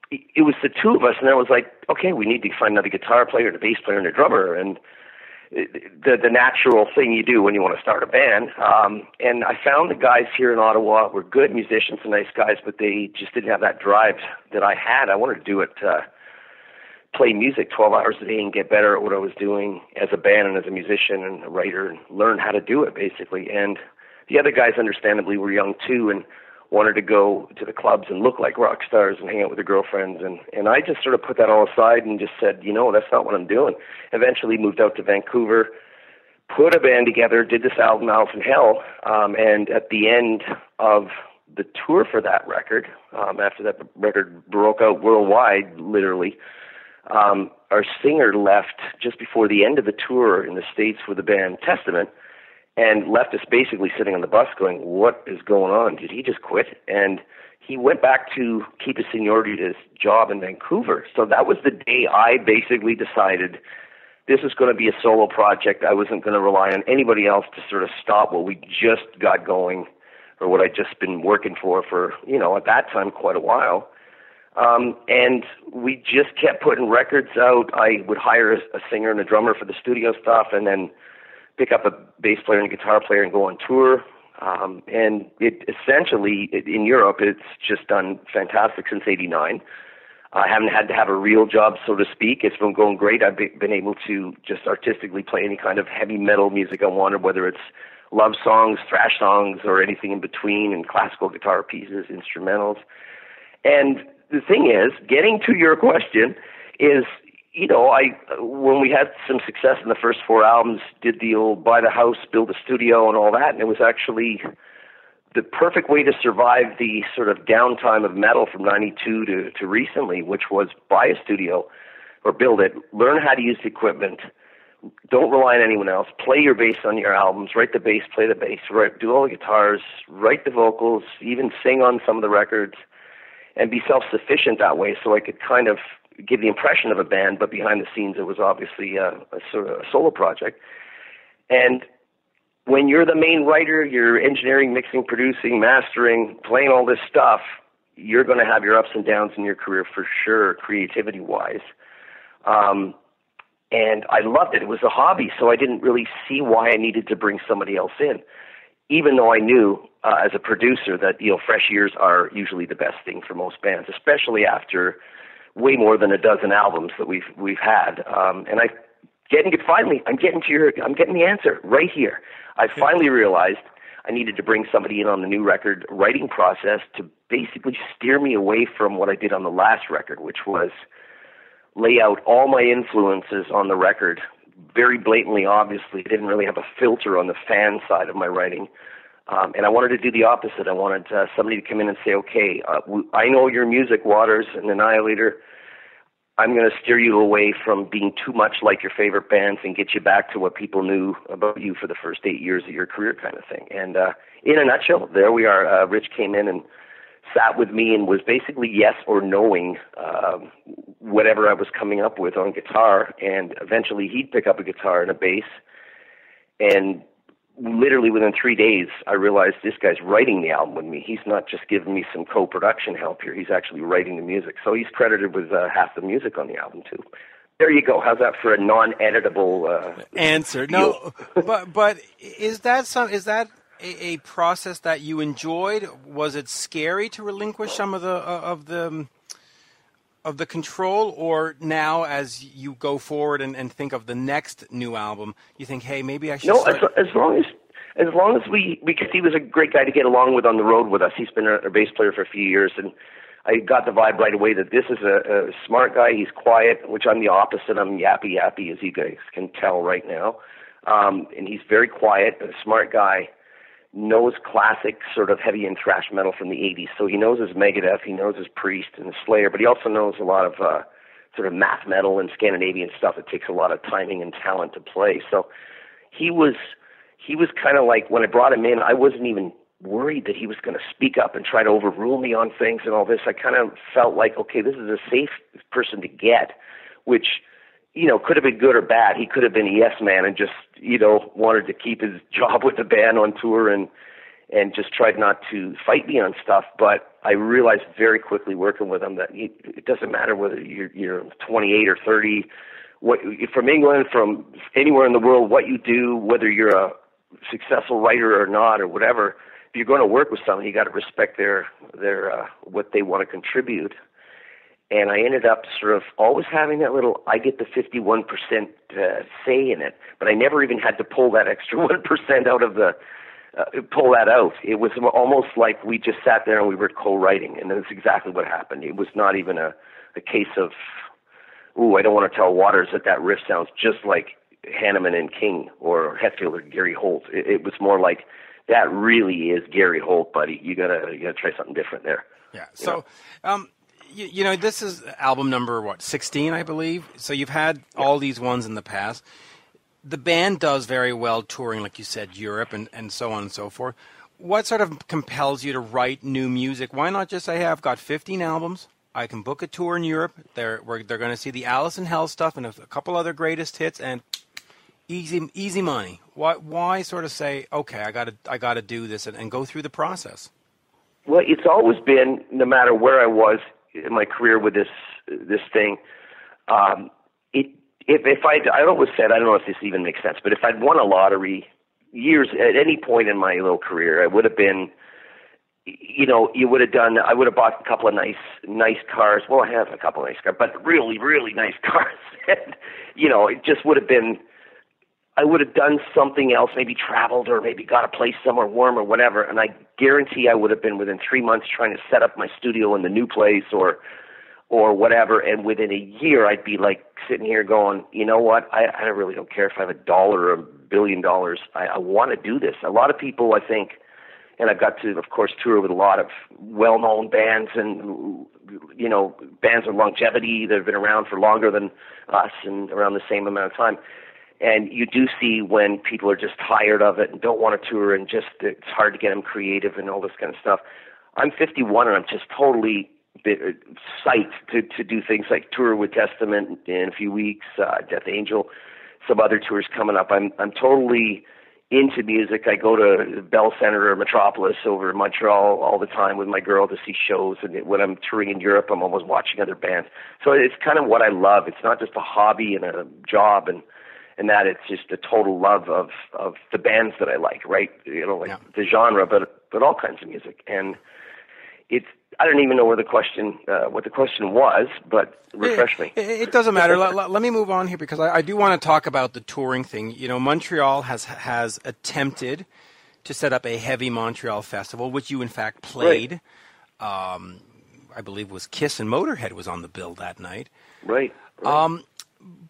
it was the two of us, and I was like, okay, we need to find another guitar player, and a bass player, and a drummer, and the the natural thing you do when you want to start a band. Um, and I found the guys here in Ottawa were good musicians and nice guys, but they just didn't have that drive that I had. I wanted to do it. Uh, play music 12 hours a day and get better at what I was doing as a band and as a musician and a writer and learn how to do it basically. And the other guys understandably were young too and wanted to go to the clubs and look like rock stars and hang out with their girlfriends and and I just sort of put that all aside and just said, you know, that's not what I'm doing. Eventually moved out to Vancouver, put a band together, did this album Alice in Hell, um, and at the end of the tour for that record, um, after that record broke out worldwide, literally, um, our singer left just before the end of the tour in the States with the band Testament and left us basically sitting on the bus going, What is going on? Did he just quit? And he went back to keep his seniority to his job in Vancouver. So that was the day I basically decided this is going to be a solo project. I wasn't going to rely on anybody else to sort of stop what we just got going or what I'd just been working for for, you know, at that time quite a while. Um, and we just kept putting records out. I would hire a, a singer and a drummer for the studio stuff, and then pick up a bass player and a guitar player and go on tour. Um, and it essentially it, in Europe, it's just done fantastic since '89. I haven't had to have a real job, so to speak. It's been going great. I've been able to just artistically play any kind of heavy metal music I wanted, whether it's love songs, thrash songs, or anything in between, and classical guitar pieces, instrumentals. And the thing is, getting to your question is, you know, I when we had some success in the first four albums, did the old buy the house, build a studio, and all that, and it was actually the perfect way to survive the sort of downtime of metal from '92 to to recently, which was buy a studio or build it, learn how to use the equipment. Don't rely on anyone else. Play your bass on your albums. Write the bass, play the bass. Write, do all the guitars. Write the vocals. Even sing on some of the records and be self-sufficient that way so I could kind of give the impression of a band, but behind the scenes it was obviously a, a of a solo project. And when you're the main writer, you're engineering, mixing, producing, mastering, playing all this stuff, you're going to have your ups and downs in your career for sure, creativity-wise. Um, and I loved it. It was a hobby, so I didn't really see why I needed to bring somebody else in. even though I knew uh, as a producer that you know fresh ears are usually the best thing for most bands, especially after way more than a dozen albums that we've we've had. Um, and I getting it finally. I'm getting to your. I'm getting the answer right here. I finally realized I needed to bring somebody in on the new record writing process to basically steer me away from what I did on the last record, which was lay out all my influences on the record very blatantly. Obviously, I didn't really have a filter on the fan side of my writing. Um, and I wanted to do the opposite. I wanted uh, somebody to come in and say, okay, uh, I know your music, Waters and Annihilator. I'm going to steer you away from being too much like your favorite bands and get you back to what people knew about you for the first eight years of your career, kind of thing. And uh, in a nutshell, there we are. Uh, Rich came in and sat with me and was basically yes or knowing uh, whatever I was coming up with on guitar. And eventually, he'd pick up a guitar and a bass, and literally within three days, I realized this guy's writing the album with me. He's not just giving me some co-production help here. He's actually writing the music. So he's credited with uh, half the music on the album too. There you go. How's that for a non-editable uh, answer? No, but but is that some? Is that a, a, process that you enjoyed? Was it scary to relinquish some of the uh, of the of the control, or now as you go forward and, and think of the next new album, you think, hey, maybe I should. No, start... as, as long as as long as we because he was a great guy to get along with on the road with us. He's been a, a bass player for a few years, and I got the vibe right away that this is a, a smart guy. He's quiet, which I'm the opposite. I'm yappy yappy, as you guys can tell right now. Um, and he's very quiet, a smart guy knows classic sort of heavy and thrash metal from the 80s. So he knows his Megadeth, he knows his Priest and his Slayer, but he also knows a lot of uh, sort of math metal and Scandinavian stuff. It takes a lot of timing and talent to play. So he was he was kind of like when I brought him in, I wasn't even worried that he was going to speak up and try to overrule me on things and all this. I kind of felt like, okay, this is a safe person to get, which you know, could have been good or bad. He could have been a yes man and just, you know, wanted to keep his job with the band on tour and and just tried not to fight me on stuff. But I realized very quickly working with him that he, it doesn't matter whether you're you're 28 or 30, what from England, from anywhere in the world, what you do, whether you're a successful writer or not or whatever. If you're going to work with someone, you got to respect their their uh, what they want to contribute and I ended up sort of always having that little I get the 51% uh, say in it, but I never even had to pull that extra 1% out of the uh, pull that out. It was almost like we just sat there and we were co-writing, and that's exactly what happened. It was not even a a case of, ooh, I don't want to tell Waters that that riff sounds just like Hanneman and King or Hetfield or Gary Holt. It, it was more like that really is Gary Holt, buddy. You gotta you gotta try something different there. Yeah. So, um, you, you, know, this is album number what sixteen, I believe. So you've had all these ones in the past. The band does very well touring, like you said, Europe and, and so on and so forth. What sort of compels you to write new music? Why not just say, "Hey, I've got 15 albums. I can book a tour in Europe. They're they're going to see the Alice in Hell stuff and a, couple other greatest hits, and easy easy money. Why why sort of say, okay, I got to I got to do this and, and go through the process? Well, it's always been, no matter where I was, in my career with this this thing. Um, it if if I I always said I don't know if this even makes sense, but if I'd won a lottery years at any point in my little career, I would have been. You know, you would have done. I would have bought a couple of nice, nice cars. Well, I have a couple of nice cars, but really, really nice cars. and, you know, it just would have been I would have done something else, maybe traveled or maybe got a place somewhere warm or whatever. And I guarantee I would have been within three months trying to set up my studio in the new place or or whatever. And within a year, I'd be like sitting here going, you know what? I, I really don't care if I have a dollar or a billion dollars. I, I want to do this. A lot of people, I think, and I've got to, of course, tour with a lot of well-known bands and you know bands of longevity that have been around for longer than us and around the same amount of time and you do see when people are just tired of it and don't want to tour and just it's hard to get them creative and all this kind of stuff. I'm 51 and I'm just totally psyched to to do things like tour with Testament in a few weeks, uh, Death Angel, some other tours coming up. I'm I'm totally into music. I go to Bell Center or Metropolis over in Montreal all the time with my girl to see shows. And when I'm touring in Europe, I'm always watching other bands. So it's kind of what I love. It's not just a hobby and a job and in that it's just a total love of of the bands that I like, right? You know, like Yeah. the genre, but but all kinds of music. And it's I don't even know where the question uh, what the question was, but refresh me. It, it doesn't matter. let, let- me move on here because I, I do want to talk about the touring thing. You know, Montreal has has attempted to set up a heavy Montreal festival, which you in fact played. Um, I believe it was Kiss and Motorhead was on the bill that night. Right. right. Um,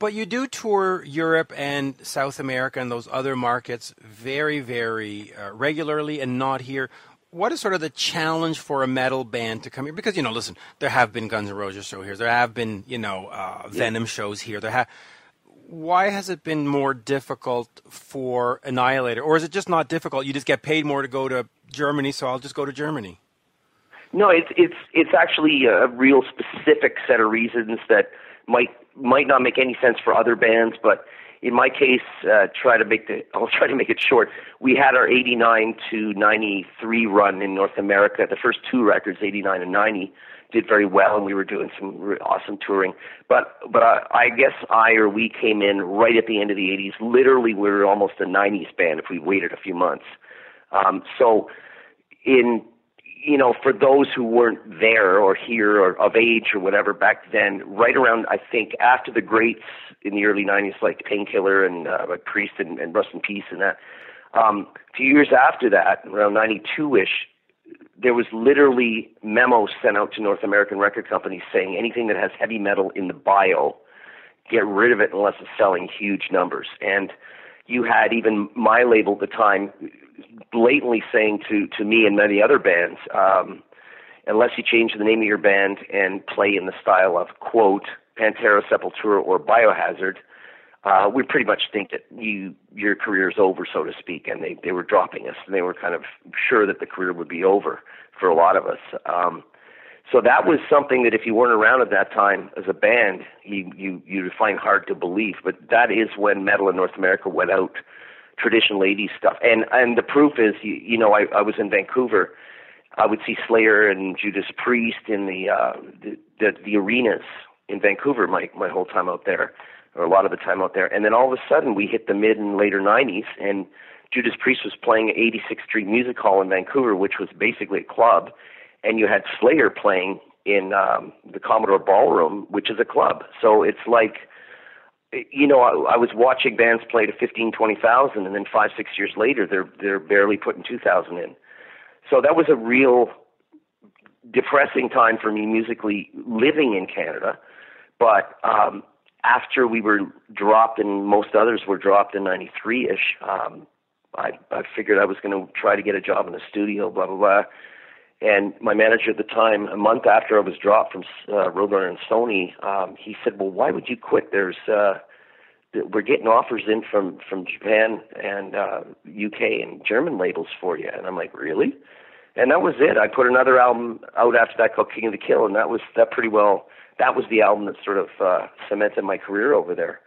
but you do tour Europe and South America and those other markets very, very uh, regularly and not here. What is sort of the challenge for a metal band to come here? Because you know, listen, there have been Guns N' Roses shows here. There have been you know uh, Venom shows here. There have. Why has it been more difficult for Annihilator, or is it just not difficult? You just get paid more to go to Germany, so I'll just go to Germany. No, it's it's it's actually a real specific set of reasons that might might not make any sense for other bands, but in my case, uh, try to make the I'll try to make it short. We had our '89 to '93 run in North America. The first two records, '89 and '90, did very well, and we were doing some awesome touring. But but I, I guess I or we came in right at the end of the '80s. Literally, we were almost a '90s band if we waited a few months. Um, so in you know, for those who weren't there or here or of age or whatever back then, right around I think after the greats in the early '90s, like Painkiller and uh, Priest and, and Rust in Peace and that. Um, a few years after that, around '92ish, there was literally memos sent out to North American record companies saying anything that has heavy metal in the bio, get rid of it unless it's selling huge numbers. And you had even my label at the time blatantly saying to to me and many other bands, um, unless you change the name of your band and play in the style of quote Pantera, Sepultura, or Biohazard, uh, we pretty much think that you your career's over, so to speak. And they they were dropping us, and they were kind of sure that the career would be over for a lot of us. Um, so that was something that if you weren't around at that time as a band, you you you'd find hard to believe. But that is when metal in North America went out traditional 80s stuff. And and the proof is, you, you know, I, I was in Vancouver. I would see Slayer and Judas Priest in the, uh, the the the arenas in Vancouver my my whole time out there, or a lot of the time out there. And then all of a sudden we hit the mid and later 90s, and Judas Priest was playing at 86th Street Music Hall in Vancouver, which was basically a club, and you had Slayer playing in um, the Commodore Ballroom, which is a club. So it's like you know, I, I was watching bands play to fifteen, twenty thousand, and then five, six years later, they're they're barely putting two thousand in. So that was a real depressing time for me musically living in Canada. But um, after we were dropped, and most others were dropped in '93 ish, um, I, I figured I was going to try to get a job in the studio, blah blah blah. And my manager at the time, a month after I was dropped from uh, Roadrunner and Sony, um, he said, "Well, why would you quit? There's uh, we're getting offers in from from Japan and uh, UK and German labels for you." And I'm like, "Really?" And that was it. I put another album out after that called King of the Kill, and that was that pretty well. That was the album that sort of uh, cemented my career over there.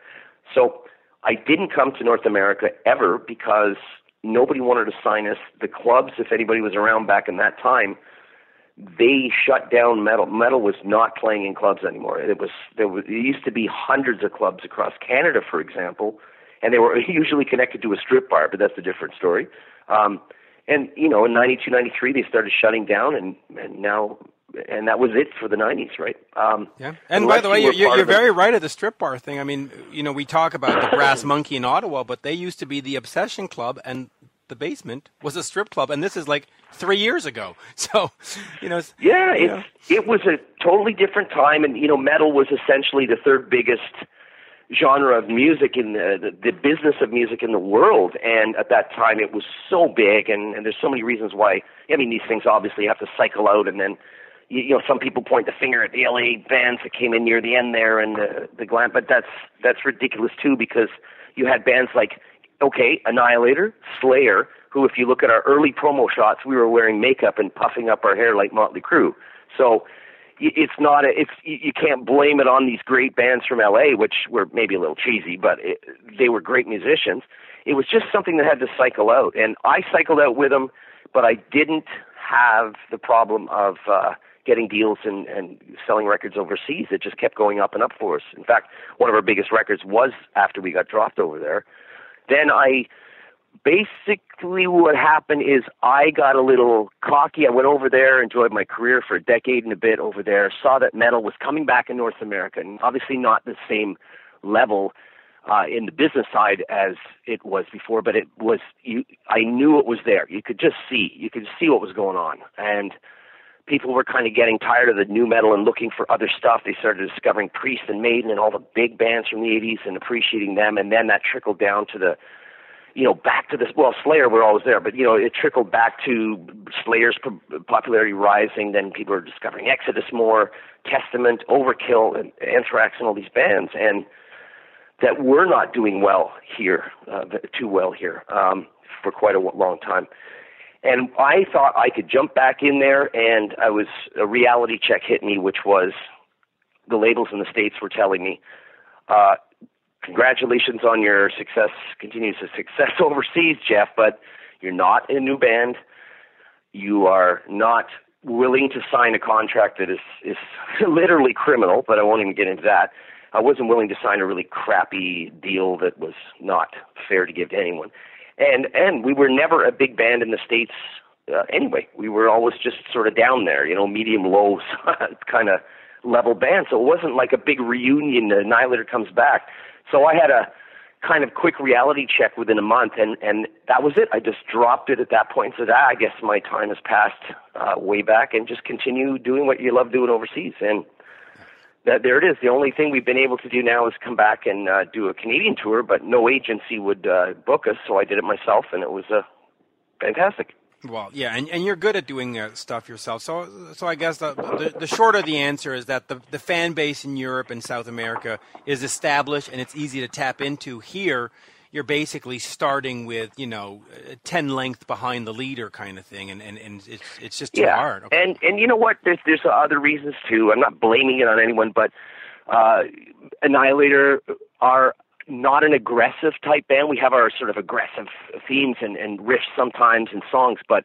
So I didn't come to North America ever because nobody wanted to sign us. The clubs, if anybody was around back in that time, they shut down metal. Metal was not playing in clubs anymore. It was there was there used to be hundreds of clubs across Canada, for example, and they were usually connected to a strip bar, but that's a different story. Um, and you know, in '92, '93, they started shutting down, and and now. And that was it for the '90s, right? Um, Yeah. And by the way, you you're, you're very right at the strip bar thing. I mean, you know, we talk about the Brass Monkey in Ottawa, but they used to be the Obsession Club, and the basement was a strip club, and this is like three years ago. So, you know, Yeah, you it, know. it was a totally different time, and you know, metal was essentially the third biggest genre of music in the, the the business of music in the world. And at that time, it was so big, and, and there's so many reasons why. I mean, these things obviously have to cycle out, and then you, you know, some people point the finger at the LA bands that came in near the end there, and the the glam, but that's that's ridiculous too because you had bands like okay, Annihilator, Slayer, who, if you look at our early promo shots, we were wearing makeup and puffing up our hair like Motley Crue. So it's not a, it's you can't blame it on these great bands from LA, which were maybe a little cheesy, but it, they were great musicians. It was just something that had to cycle out, and I cycled out with them but I didn't have the problem of uh, getting deals and, and selling records overseas. It just kept going up and up for us. In fact, one of our biggest records was after we got dropped over there. Then I basically what happened is I got a little cocky. I went over there, enjoyed my career for a decade and a bit over there, saw that metal was coming back in North America, and obviously not the same level uh, in the business side as it was before, but it was you. I knew it was there. You could just see. You could see what was going on, and people were kind of getting tired of the new metal and looking for other stuff. They started discovering Priest and Maiden and all the big bands from the '80s and appreciating them, and then that trickled down to the you know, back to this. Well, Slayer were always there, but you know, it trickled back to Slayer's popularity rising. Then people were discovering Exodus more, Testament, Overkill, and Anthrax, and all these bands, and that we're not doing well here, uh, too well here, um, for quite a long time. And I thought I could jump back in there, and I was a reality check hit me, which was the labels in the states were telling me, uh, "Congratulations on your success, continues to success overseas, Jeff, but you're not in a new band. You are not willing to sign a contract that is is literally criminal, but I won't even get into that." I wasn't willing to sign a really crappy deal that was not fair to give to anyone. And and we were never a big band in the states uh, anyway. We were always just sort of down there, you know, medium low kind of level band. So it wasn't like a big reunion. The Annihilator comes back. So I had a kind of quick reality check within a month, and and that was it. I just dropped it at that point and said, ah, I guess my time has passed uh, way back, and just continue doing what you love doing overseas. And that there it is. The only thing we've been able to do now is come back and uh, do a Canadian tour, but no agency would uh, book us, so I did it myself, and it was uh, fantastic. Well, yeah, and, and you're good at doing uh, stuff yourself. So, so I guess the, the, the the answer is that the the fan base in Europe and South America is established, and it's easy to tap into. Here, you're basically starting with you know ten length behind the leader kind of thing, and and, and it's it's just too yeah. hard. Okay. And and you know what? There's there's other reasons too. I'm not blaming it on anyone, but uh, Annihilator are not an aggressive type band. We have our sort of aggressive themes and, and riffs sometimes in songs, but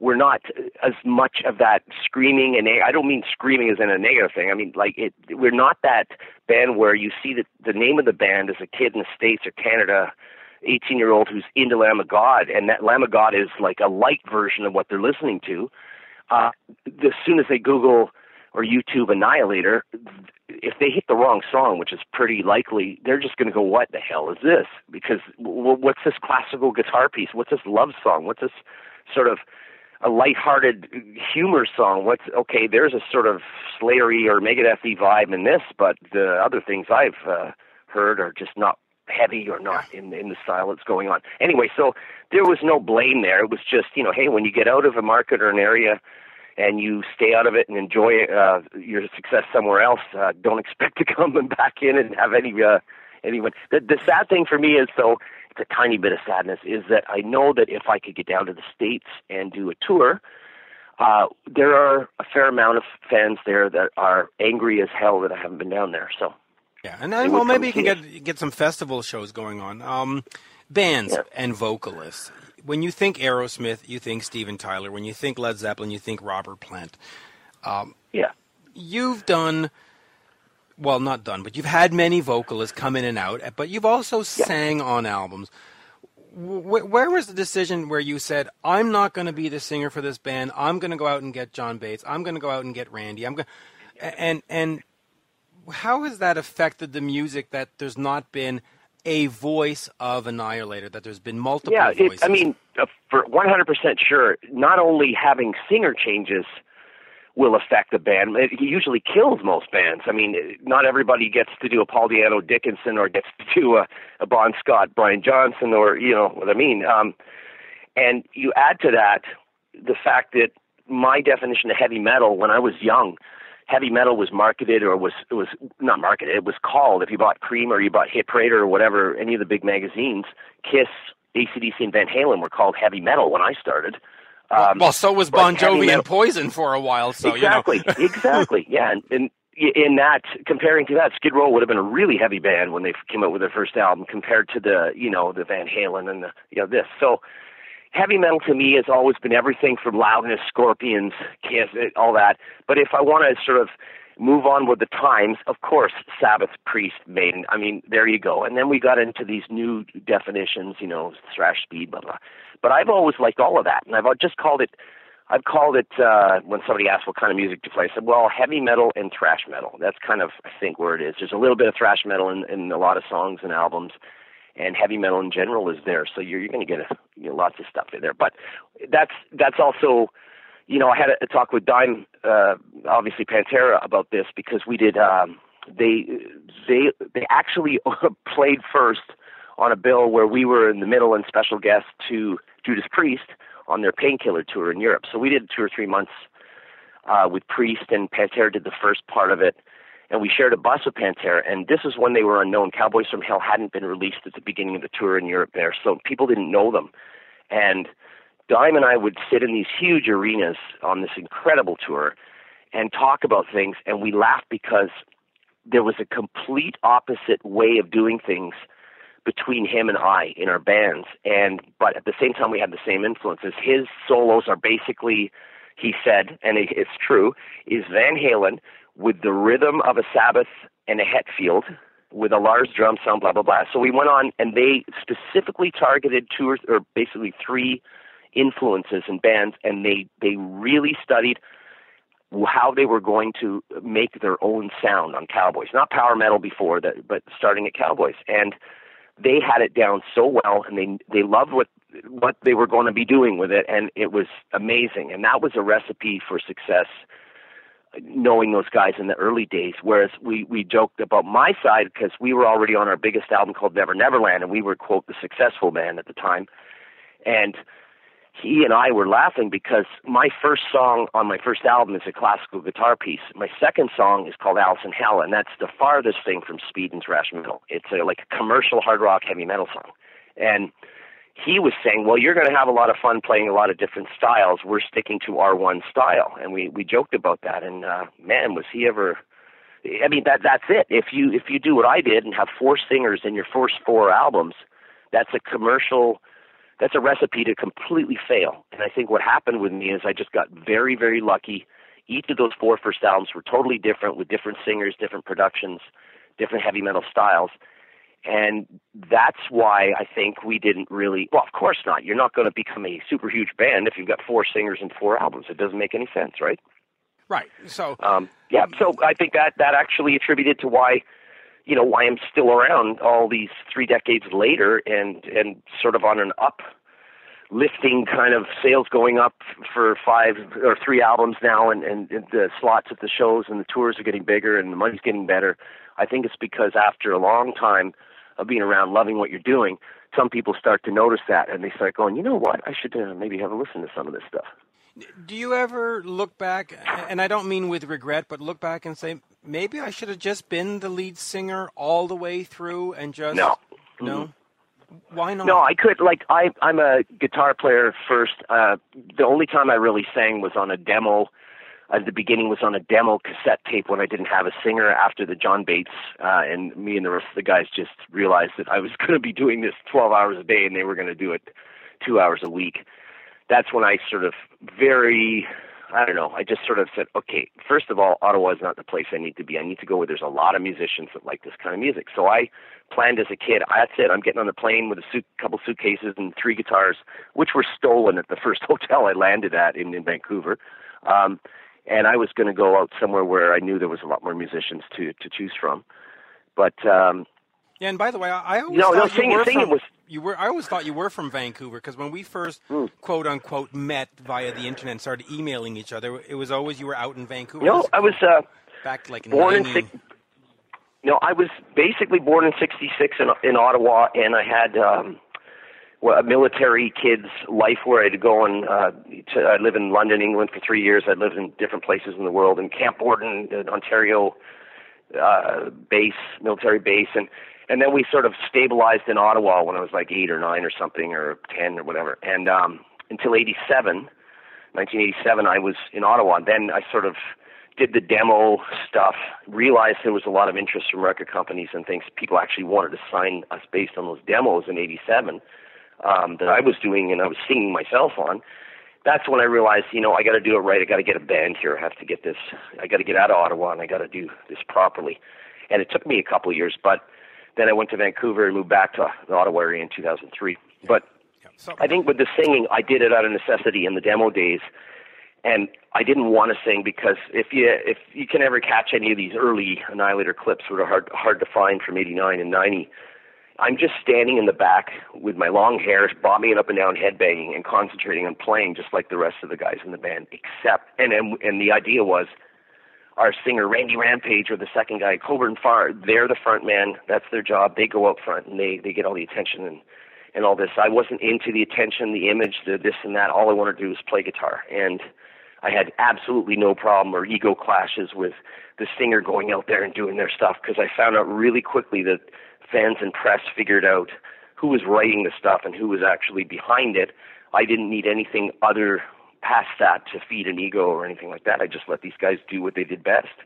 we're not as much of that screaming and I don't mean screaming as in a negative thing. I mean like it we're not that band where you see that the name of the band is a kid in the States or Canada, eighteen year old who's into Lamb of God and that Lamb of God is like a light version of what they're listening to. Uh as soon as they Google or YouTube Annihilator, if they hit the wrong song, which is pretty likely, they're just going to go, "What the hell is this?" Because what's this classical guitar piece? What's this love song? What's this sort of a light-hearted humor song. What's okay? There's a sort of Slayery or Megadethy vibe in this, but the other things I've uh, heard are just not heavy or not in in the style that's going on. Anyway, so there was no blame there. It was just you know, hey, when you get out of a market or an area and you stay out of it and enjoy uh, your success somewhere else, uh, don't expect to come back in and have any uh, anyone. The, the sad thing for me is though a tiny bit of sadness is that I know that if I could get down to the states and do a tour, uh, there are a fair amount of fans there that are angry as hell that I haven't been down there. So yeah, and then, well, maybe you can get get some festival shows going on. Um, bands yeah. and vocalists. When you think Aerosmith, you think Steven Tyler. When you think Led Zeppelin, you think Robert Plant. Um, yeah, you've done well, not done, but you've had many vocalists come in and out, but you've also yeah. sang on albums. where was the decision where you said, "I'm not going to be the singer for this band. I'm going to go out and get John Bates. I'm going to go out and get Randy. I'm going," and and how has that affected the music that there's not been a voice of Annihilator, that there's been multiple yeah, voices? I mean, uh, for 100% sure, not only having singer changes – will affect the band. It usually kills most bands. I mean, not everybody gets to do a Paul Di'Anno Dickinson or gets to do a, a Bon Scott Brian Johnson or you know what I mean. Um, and you add to that the fact that my definition of heavy metal when I was young, heavy metal was marketed or was it was not marketed. It was called if you bought Creem or you bought Hit Parade or whatever any of the big magazines. Kiss, ACDC, and Van Halen were called heavy metal when I started. Um, well, so was Bon Jovi and Poison for a while. So exactly, you know. exactly, yeah. And, and in that, comparing to that, Skid Row would have been a really heavy band when they came out with their first album, compared to the you know the Van Halen and the you know this. So heavy metal to me has always been everything from loudness, scorpions, kiss, all that. But if I want to sort of move on with the times, of course, Sabbath, Priest, Maiden. I mean, there you go. And then we got into these new definitions, you know, thrash speed, blah blah. But I've always liked all of that, and I've just called it. I've called it uh, when somebody asks what kind of music to play. I said, well, heavy metal and thrash metal. That's kind of I think where it is. There's a little bit of thrash metal in, in a lot of songs and albums, and heavy metal in general is there. So you're you're going to get a, you know, lots of stuff in there. But that's that's also you know, I had a, talk with Dime, uh, obviously Pantera, about this because we did. Um, they they they actually played first on a bill where we were in the middle and special guest to Judas Priest on their painkiller tour in Europe. So we did two or three months uh, with Priest, and Pantera did the first part of it. And we shared a bus with Pantera, and this is when they were unknown. Cowboys from Hell hadn't been released at the beginning of the tour in Europe there, so people didn't know them. And Dime and I would sit in these huge arenas on this incredible tour and talk about things, and we laughed because there was a complete opposite way of doing things between him and I in our bands. And but at the same time, we had the same influences. His solos are basically, he said, and it's true, is Van Halen with the rhythm of a Sabbath and a Hetfield with a Lars drum sound, blah blah blah. So we went on, and they specifically targeted two or, or basically three influences and bands, and they they really studied how they were going to make their own sound on Cowboys. Not power metal before that, but starting at Cowboys, and they had it down so well, and they they loved what what they were going to be doing with it, and it was amazing. And that was a recipe for success. Knowing those guys in the early days, whereas we we joked about my side because we were already on our biggest album called Never Neverland, and we were quote the successful band at the time, and he and I were laughing because my first song on my first album is a classical guitar piece. My second song is called Alice in Hell, and that's the farthest thing from speed and thrash metal. It's a, like a commercial hard rock heavy metal song. And he was saying, well, you're going to have a lot of fun playing a lot of different styles. We're sticking to our one style. And we, we joked about that. And, uh, man, was he ever, I mean, that, that's it. If you, if you do what I did and have four singers in your first four albums, that's a commercial, that's a recipe to completely fail. And I think what happened with me is I just got very, very lucky. Each of those four first albums were totally different with different singers, different productions, different heavy metal styles. And that's why I think we didn't really, well, of course not. You're not going to become a super huge band if you've got four singers and four albums. It doesn't make any sense, right? Right. So, um, yeah, so I think that that actually attributed to why you know why I'm still around all these three decades later and and sort of on an up lifting kind of sales going up for five or three albums now and, and, and the slots at the shows and the tours are getting bigger and the money's getting better. I think it's because after a long time of being around loving what you're doing, some people start to notice that and they start going, you know what, I should uh, maybe have a listen to some of this stuff. Do you ever look back, and I don't mean with regret, but look back and say, maybe I should have just been the lead singer all the way through and just. No. No? Mm-hmm. Why not? No, I could. Like, I, I'm a guitar player first. Uh, the only time I really sang was on a demo. At uh, the beginning was on a demo cassette tape when I didn't have a singer after the John Bates, uh, and me and the rest of the guys just realized that I was going to be doing this 12 hours a day and they were going to do it two hours a week that's when I sort of very I don't know. I just sort of said, okay, first of all, Ottawa is not the place I need to be. I need to go where there's a lot of musicians that like this kind of music. So I planned as a kid. That's it. I'm getting on the plane with a suit, couple suitcases and three guitars, which were stolen at the first hotel I landed at in, in Vancouver. Um, and I was going to go out somewhere where I knew there was a lot more musicians to to choose from. But um, yeah, and by the way, I always no, thought no, you singing, were singing from, was you were. I always thought you were from Vancouver because when we first Mm. quote unquote met via the internet and started emailing each other, it was always you were out in Vancouver. no. I was uh, back like born in 90 six. No, I was basically born in '66 in in Ottawa, and I had um, well, a military kid's life where I'd go and uh, to, I live in London, England for three years. I'd lived in different places in the world, in Camp Borden, Ontario uh, base, military base, and and then we sort of stabilized in Ottawa when I was like eight or nine or something or ten or whatever, and um, until '87, 1987, I was in Ottawa. And then I sort of did the demo stuff, realized there was a lot of interest from record companies and things. People actually wanted to sign us based on those demos in '87. um, that I was doing and I was singing myself on, that's when I realized, you know, I got to do it right. I got to get a band here. I have to get this. I got to get out of Ottawa and I got to do this properly. And it took me a couple of years, but then I went to Vancouver and moved back to the Ottawa area in 2003. But I think with the singing, I did it out of necessity in the demo days, and I didn't want to sing because if you if you can ever catch any of these early Annihilator clips, sort of hard hard to find from '89 and '90. I'm just standing in the back with my long hair, bobbing up and down, headbanging, and concentrating on playing, just like the rest of the guys in the band. Except, and and, and the idea was, our singer Randy Rampage or the second guy Coburn Pharr, they're the front man. That's their job. They go up front and they they get all the attention and and all this. I wasn't into the attention, the image, the this and that. All I wanted to do was play guitar, and I had absolutely no problem or ego clashes with the singer going out there and doing their stuff because I found out really quickly that fans and press figured out who was writing the stuff and who was actually behind it. I didn't need anything other past that to feed an ego or anything like that. I just let these guys do what they did best.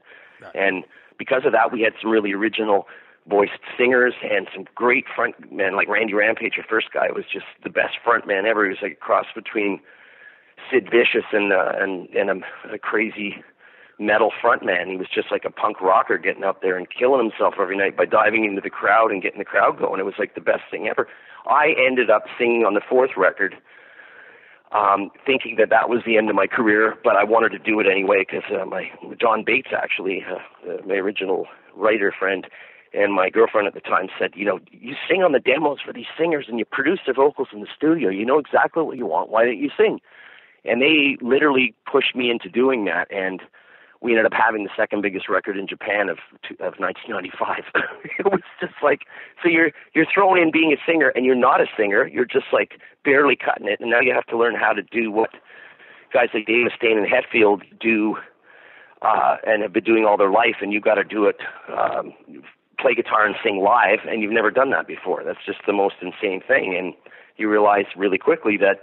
Right. And because of that, we had some really original voiced singers and some great front men like Randy Rampage, your first guy, was just the best front man ever. He was like a cross between Sid Vicious and uh, and and a, a crazy metal front man. He was just like a punk rocker getting up there and killing himself every night by diving into the crowd and getting the crowd going. It was like the best thing ever. I ended up singing on the fourth record, um, thinking that that was the end of my career, but I wanted to do it anyway because uh, my John Bates, actually, uh, my original writer friend, and my girlfriend at the time said, you know, you sing on the demos for these singers and you produce their vocals in the studio. You know exactly what you want. Why don't you sing? And they literally pushed me into doing that, and we ended up having the second biggest record in Japan of of 1995. it was just like so you're you're thrown in being a singer and you're not a singer. You're just like barely cutting it, and now you have to learn how to do what guys like Dave Mustaine and Hetfield do uh, and have been doing all their life, and you've got to do it um, play guitar and sing live and you've never done that before. That's just the most insane thing. And you realize really quickly that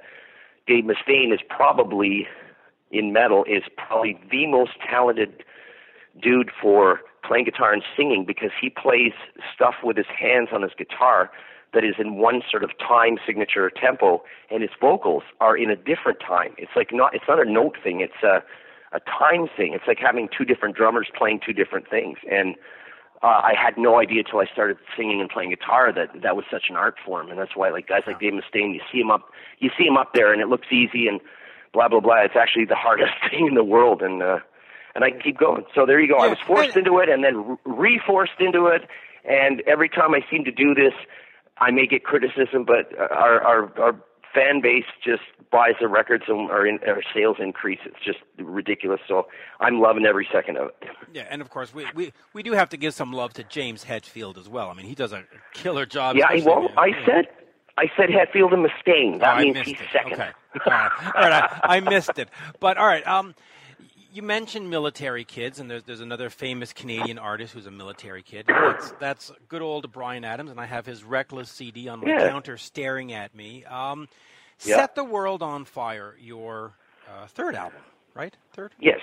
Dave Mustaine is probably in metal is probably the most talented dude for playing guitar and singing because he plays stuff with his hands on his guitar that is in one sort of time signature tempo and his vocals are in a different time. It's like not it's not a note thing, it's a a time thing. It's like having two different drummers playing two different things. And uh, I had no idea until I started singing and playing guitar that that was such an art form, and that's why like guys like Dave Mustaine, you see him up, you see him up there, and it looks easy and blah blah blah. It's actually the hardest thing in the world, and uh, and I can keep going. So there you go. I was forced into it, and then re-forced into it, and every time I seem to do this, I may get criticism, but our our our fan base just buys the records and our, in, our sales increase. It's just ridiculous. So I'm loving every second of it. Yeah, and of course we, we, we do have to give some love to James Hetfield as well. I mean, he does a killer job. Yeah, well, I said I said Hetfield and Mustaine. That oh, means he's it. second. Okay. All right, all right I, I, missed it. But all right, um, you mentioned military kids, and there's there's another famous Canadian artist who's a military kid. That's that's good old Bryan Adams, and I have his Reckless CD on my yeah. counter, staring at me. Um, yeah. Set the World on Fire, your uh, third album, right? Third? Yes.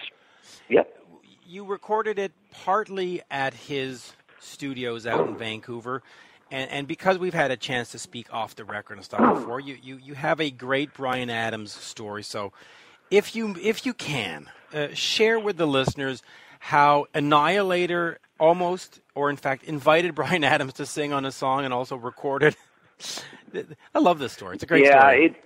Yep. You recorded it partly at his studios out in Vancouver. And, and because we've had a chance to speak off the record and stuff before, you, you, you have a great Bryan Adams story. So if you, if you can, uh, share with the listeners how Annihilator almost, or in fact, invited Bryan Adams to sing on a song and also recorded I love this story. It's a great yeah, story. It,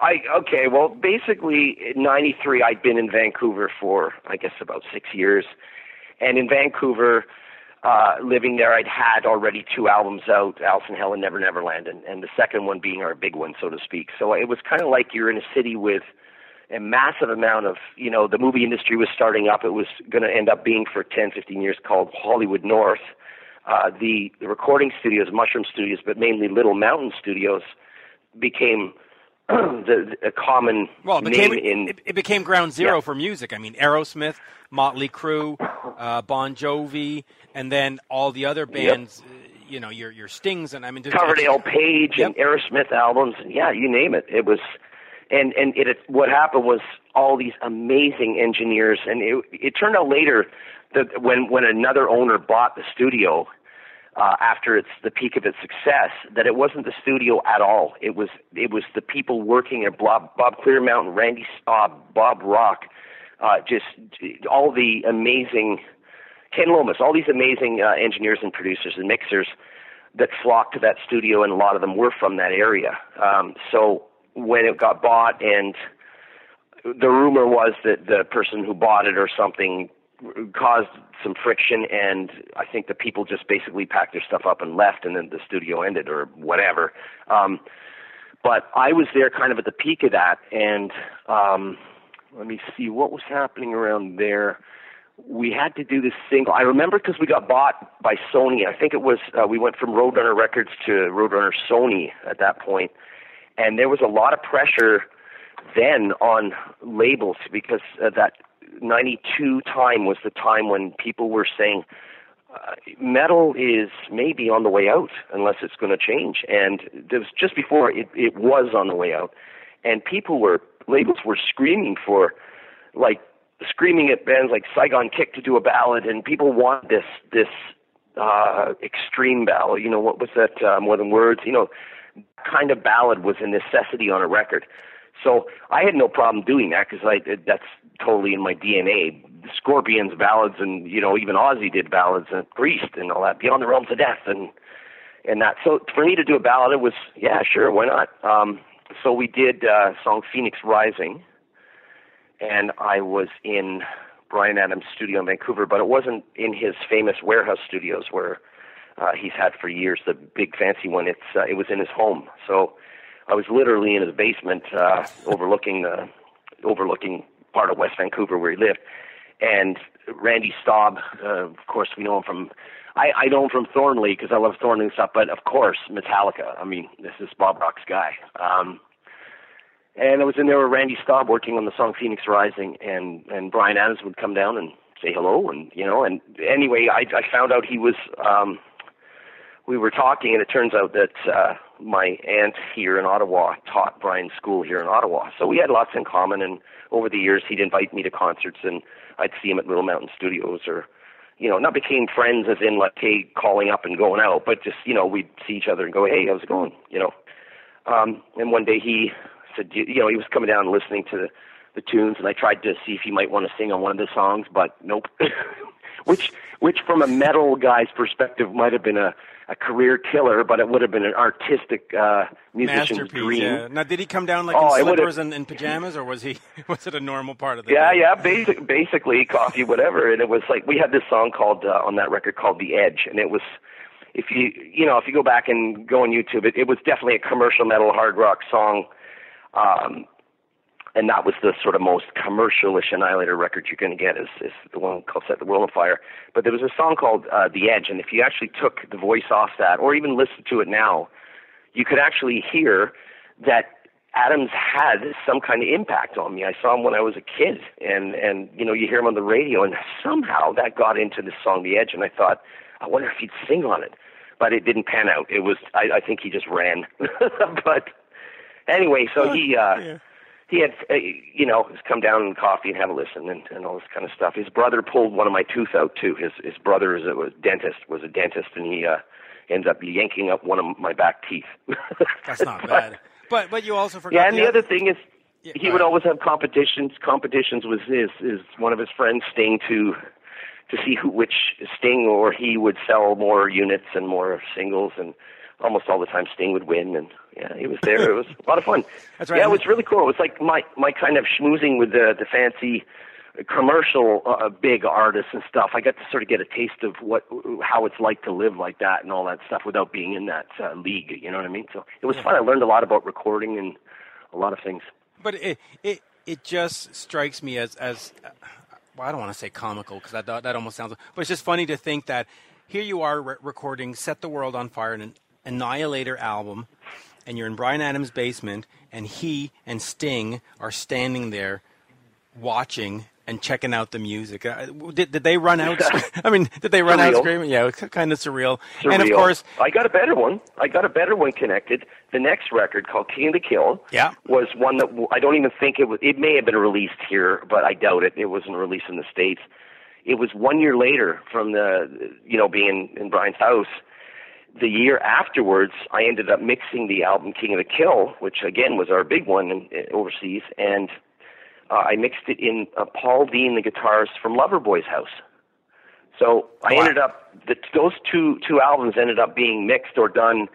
I okay. Well, basically, in '93, I'd been in Vancouver for I guess about six years, and in Vancouver, uh, living there, I'd had already two albums out, Alice in Hell and Never Neverland, and, and the second one being our big one, so to speak. So it was kind of like you're in a city with a massive amount of, you know, the movie industry was starting up. It was going to end up being for 10, 15 years called Hollywood North uh, the, the recording studios, Mushroom Studios, but mainly Little Mountain Studios, became the, the, a common well, it became, name in. It, it became ground zero yeah. for music. I mean, Aerosmith, Motley Crue, uh, Bon Jovi, and then all the other bands. Yep. Uh, you know, your your Stings, and I mean, Coverdale Page yep. and Aerosmith albums, and yeah, you name it. It was, and and it, it what happened was all these amazing engineers, and it it turned out later that when when another owner bought the studio, uh, after its the peak of its success that it wasn't the studio at all. It was it was the people working at Bob, Bob Clearmountain, Randy uh, Bob Rock, uh, just all the amazing Ken Lomas, all these amazing uh, engineers and producers and mixers that flocked to that studio, and a lot of them were from that area. Um, so when it got bought, and the rumor was that the person who bought it or something caused some friction, and I think the people just basically packed their stuff up and left, and then the studio ended or whatever. Um, but I was there kind of at the peak of that, and um, let me see what was happening around there. We had to do this single. I remember because we got bought by Sony. I think it was uh, we went from Roadrunner Records to Roadrunner Sony at that point, and there was a lot of pressure then on labels because uh, that 92 time was the time when people were saying uh, metal is maybe on the way out unless it's going to change. And it was just before it, it was on the way out. And people were, labels were screaming for, like, screaming at bands like Saigon Kick to do a ballad, and people want this, this, uh, extreme ballad. You know, what was that, uh, More Than Words? You know, kind of ballad was a necessity on a record. So I had no problem doing that because I that's totally in my DNA. Scorpions ballads and you know even Ozzy did ballads and Priest and all that Beyond the Realms of Death and and that. So for me to do a ballad, it was yeah sure why not. Um, so we did uh, song Phoenix Rising, and I was in Bryan Adams' studio in Vancouver, but it wasn't in his famous warehouse studios where uh, he's had for years, the big fancy one. It's uh, it was in his home. So I was literally in his basement, uh, overlooking the overlooking part of West Vancouver where he lived. And Randy Staub, uh, of course, we know him from. I, I know him from Thornley because I love Thornley and stuff, but of course, Metallica. I mean, this is Bob Rock's guy. Um, and I was in there with Randy Staub working on the song Phoenix Rising, and and Bryan Adams would come down and say hello, and you know, and anyway, I I found out he was. um we were talking, and it turns out that uh, my aunt here in Ottawa taught Bryan school here in Ottawa. So we had lots in common, and over the years, he'd invite me to concerts, and I'd see him at Little Mountain Studios, or you know, not became friends as in like hey, calling up and going out, but just you know, we'd see each other and go, hey, how's it going? You know. Um, and one day he said, you know, he was coming down and listening to the, the tunes, and I tried to see if he might want to sing on one of the songs, but nope. which, which from a metal guy's perspective, might have been a a career killer, but it would have been an artistic uh, musician's dream. Yeah. Now, did he come down like oh, in slippers and, and, pajamas, or was he was it a normal part of the? Yeah, day? yeah, basic, basically coffee, whatever. And it was like we had this song called uh, on that record called "The Edge," and it was if you you know if you go back and go on YouTube, it, it was definitely a commercial metal hard rock song. Um, and that was the sort of most commercialish Annihilator record you're going to get is, is the one called Set the World on Fire. But there was a song called uh, The Edge, and if you actually took the voice off that, or even listened to it now, you could actually hear that Adams had some kind of impact on me. I saw him when I was a kid, and and you know you hear him on the radio, and somehow that got into the song The Edge, and I thought, I wonder if he'd sing on it, but it didn't pan out. It was I, I think he just ran, but anyway, so he uh, yeah he had, uh, you know, come down and coffee and have a listen and, and all this kind of stuff. His brother pulled one of my tooth out too. His his brother is a was dentist, was a dentist, and he uh, ended up yanking up one of my back teeth. That's not but, bad. But but you also forgot. Yeah, and the, the other thing is, yeah, he would always have competitions. Competitions was his is one of his friends Sting to to see who which Sting or he would sell more units and more singles and almost all the time Sting would win, and yeah, he was there. it was a lot of fun. That's right. Yeah, it was really cool. It was like my my kind of schmoozing with the the fancy commercial uh, uh, big artists and stuff. I got to sort of get a taste of what how it's like to live like that and all that stuff without being in that uh, league. You know what I mean? So it was fun. I learned a lot about recording and a lot of things. But it it it just strikes me as as well, I don't want to say comical because that that almost sounds. But it's just funny to think that here you are re- recording "Set the World on Fire" and Annihilator album, and you're in Bryan Adams' basement, and he and Sting are standing there watching and checking out the music. Uh, did, did they run out? I mean, did they run surreal. out screaming? Yeah, it's kind of surreal. surreal. And of course, I got a better one. I got a better one connected. The next record called King of the Kill yeah. was one that I don't even think it was. It may have been released here, but I doubt it. It wasn't released in the states. It was one year later from the, you know, being in, Bryan's house the year afterwards, I ended up mixing the album King of the Kill, which again was our big one in, in, overseas, and uh, I mixed it in uh, Paul Dean, the guitarist from Loverboy's house. So I Wow. ended up the, those two two albums ended up being mixed or done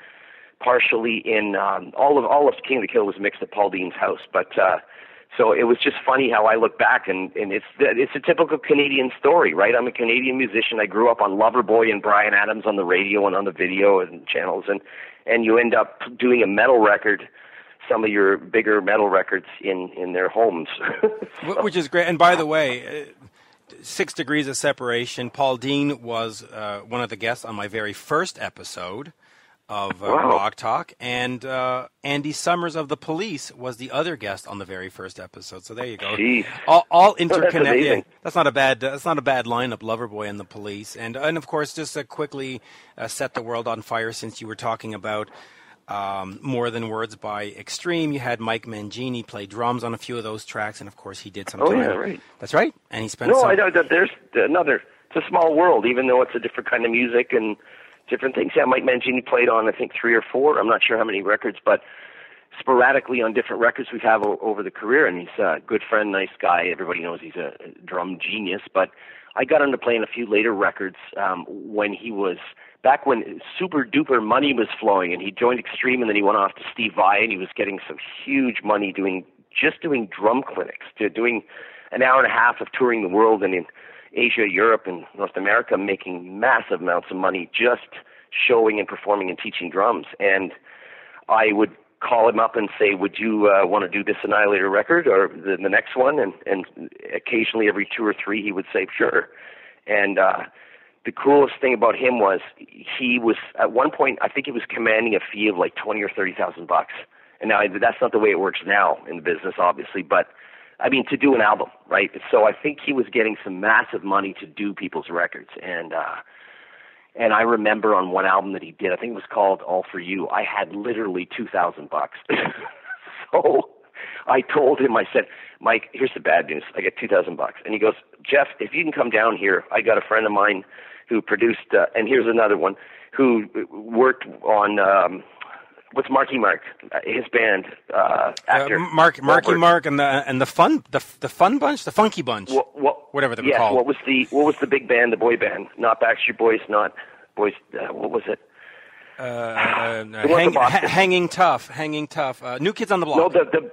partially in um, all of all of King of the Kill was mixed at Paul Dean's house, but. uh so it was just funny how I look back and, and it's it's a typical Canadian story, right? I'm a Canadian musician. I grew up on Loverboy and Bryan Adams on the radio and on the video and channels, and and you end up doing a metal record, some of your bigger metal records in in their homes. Wh- Which is great. And by the way, uh, Six Degrees of Separation, Paul Dean was uh, one of the guests on my very first episode of uh, Wow. Rock Talk, and uh, Andy Summers of the Police was the other guest on the very first episode. So there you go. Jeez. All, all that's interconnected. amazing. that's not a bad. That's not a bad lineup. Loverboy and the Police, and and of course, just to quickly uh, set the world on fire, since you were talking about um, More Than Words by Extreme. You had Mike Mangini play drums on a few of those tracks, and of course, he did some. Oh, time- yeah, right. That's right, and he spent. no, some, I know that there's another. It's a small world, even though it's a different kind of music and different things. Yeah, Mike Mangini played on I think three or four. I'm not sure how many records, but sporadically on different records we've have o- over the career. And he's a good friend, nice guy. Everybody knows he's a drum genius. But I got into playing a few later records um, when he was back when super duper money was flowing, and he joined Extreme, and then he went off to Steve Vai, and he was getting some huge money doing just doing drum clinics, to doing an hour and a half of touring the world and in Asia, Europe, and North America, making massive amounts of money just showing and performing and teaching drums. And I would call him up and say, "Would you uh, want to do this Annihilator record or the, the next one?" And and occasionally, every two or three, he would say, "Sure." And uh, the coolest thing about him was he was at one point, I think he was commanding a fee of like twenty or thirty thousand bucks. And now that's not the way it works now in the business, obviously, but I mean to do an album, right? So I think he was getting some massive money to do people's records, and uh, and I remember on one album that he did, I think it was called All for You. I had literally two thousand bucks. so I told him, I said, Mike, here's the bad news. I get two thousand bucks, and he goes, Jeff, if you can come down here, I got a friend of mine who produced, uh, and here's another one who worked on. Um, What's Marky Mark? Uh, his band uh, uh, actor. Mark, Marky Wahlberg. Mark, and the and the fun, the the fun bunch, the funky bunch. What, what, Whatever they were yes, called. What was the what was the big band, the boy band? Not Backstreet Boys, not boys. Uh, what was it? uh, uh, hang, ha- hanging tough, hanging tough. Uh, New Kids on the Block. No, the the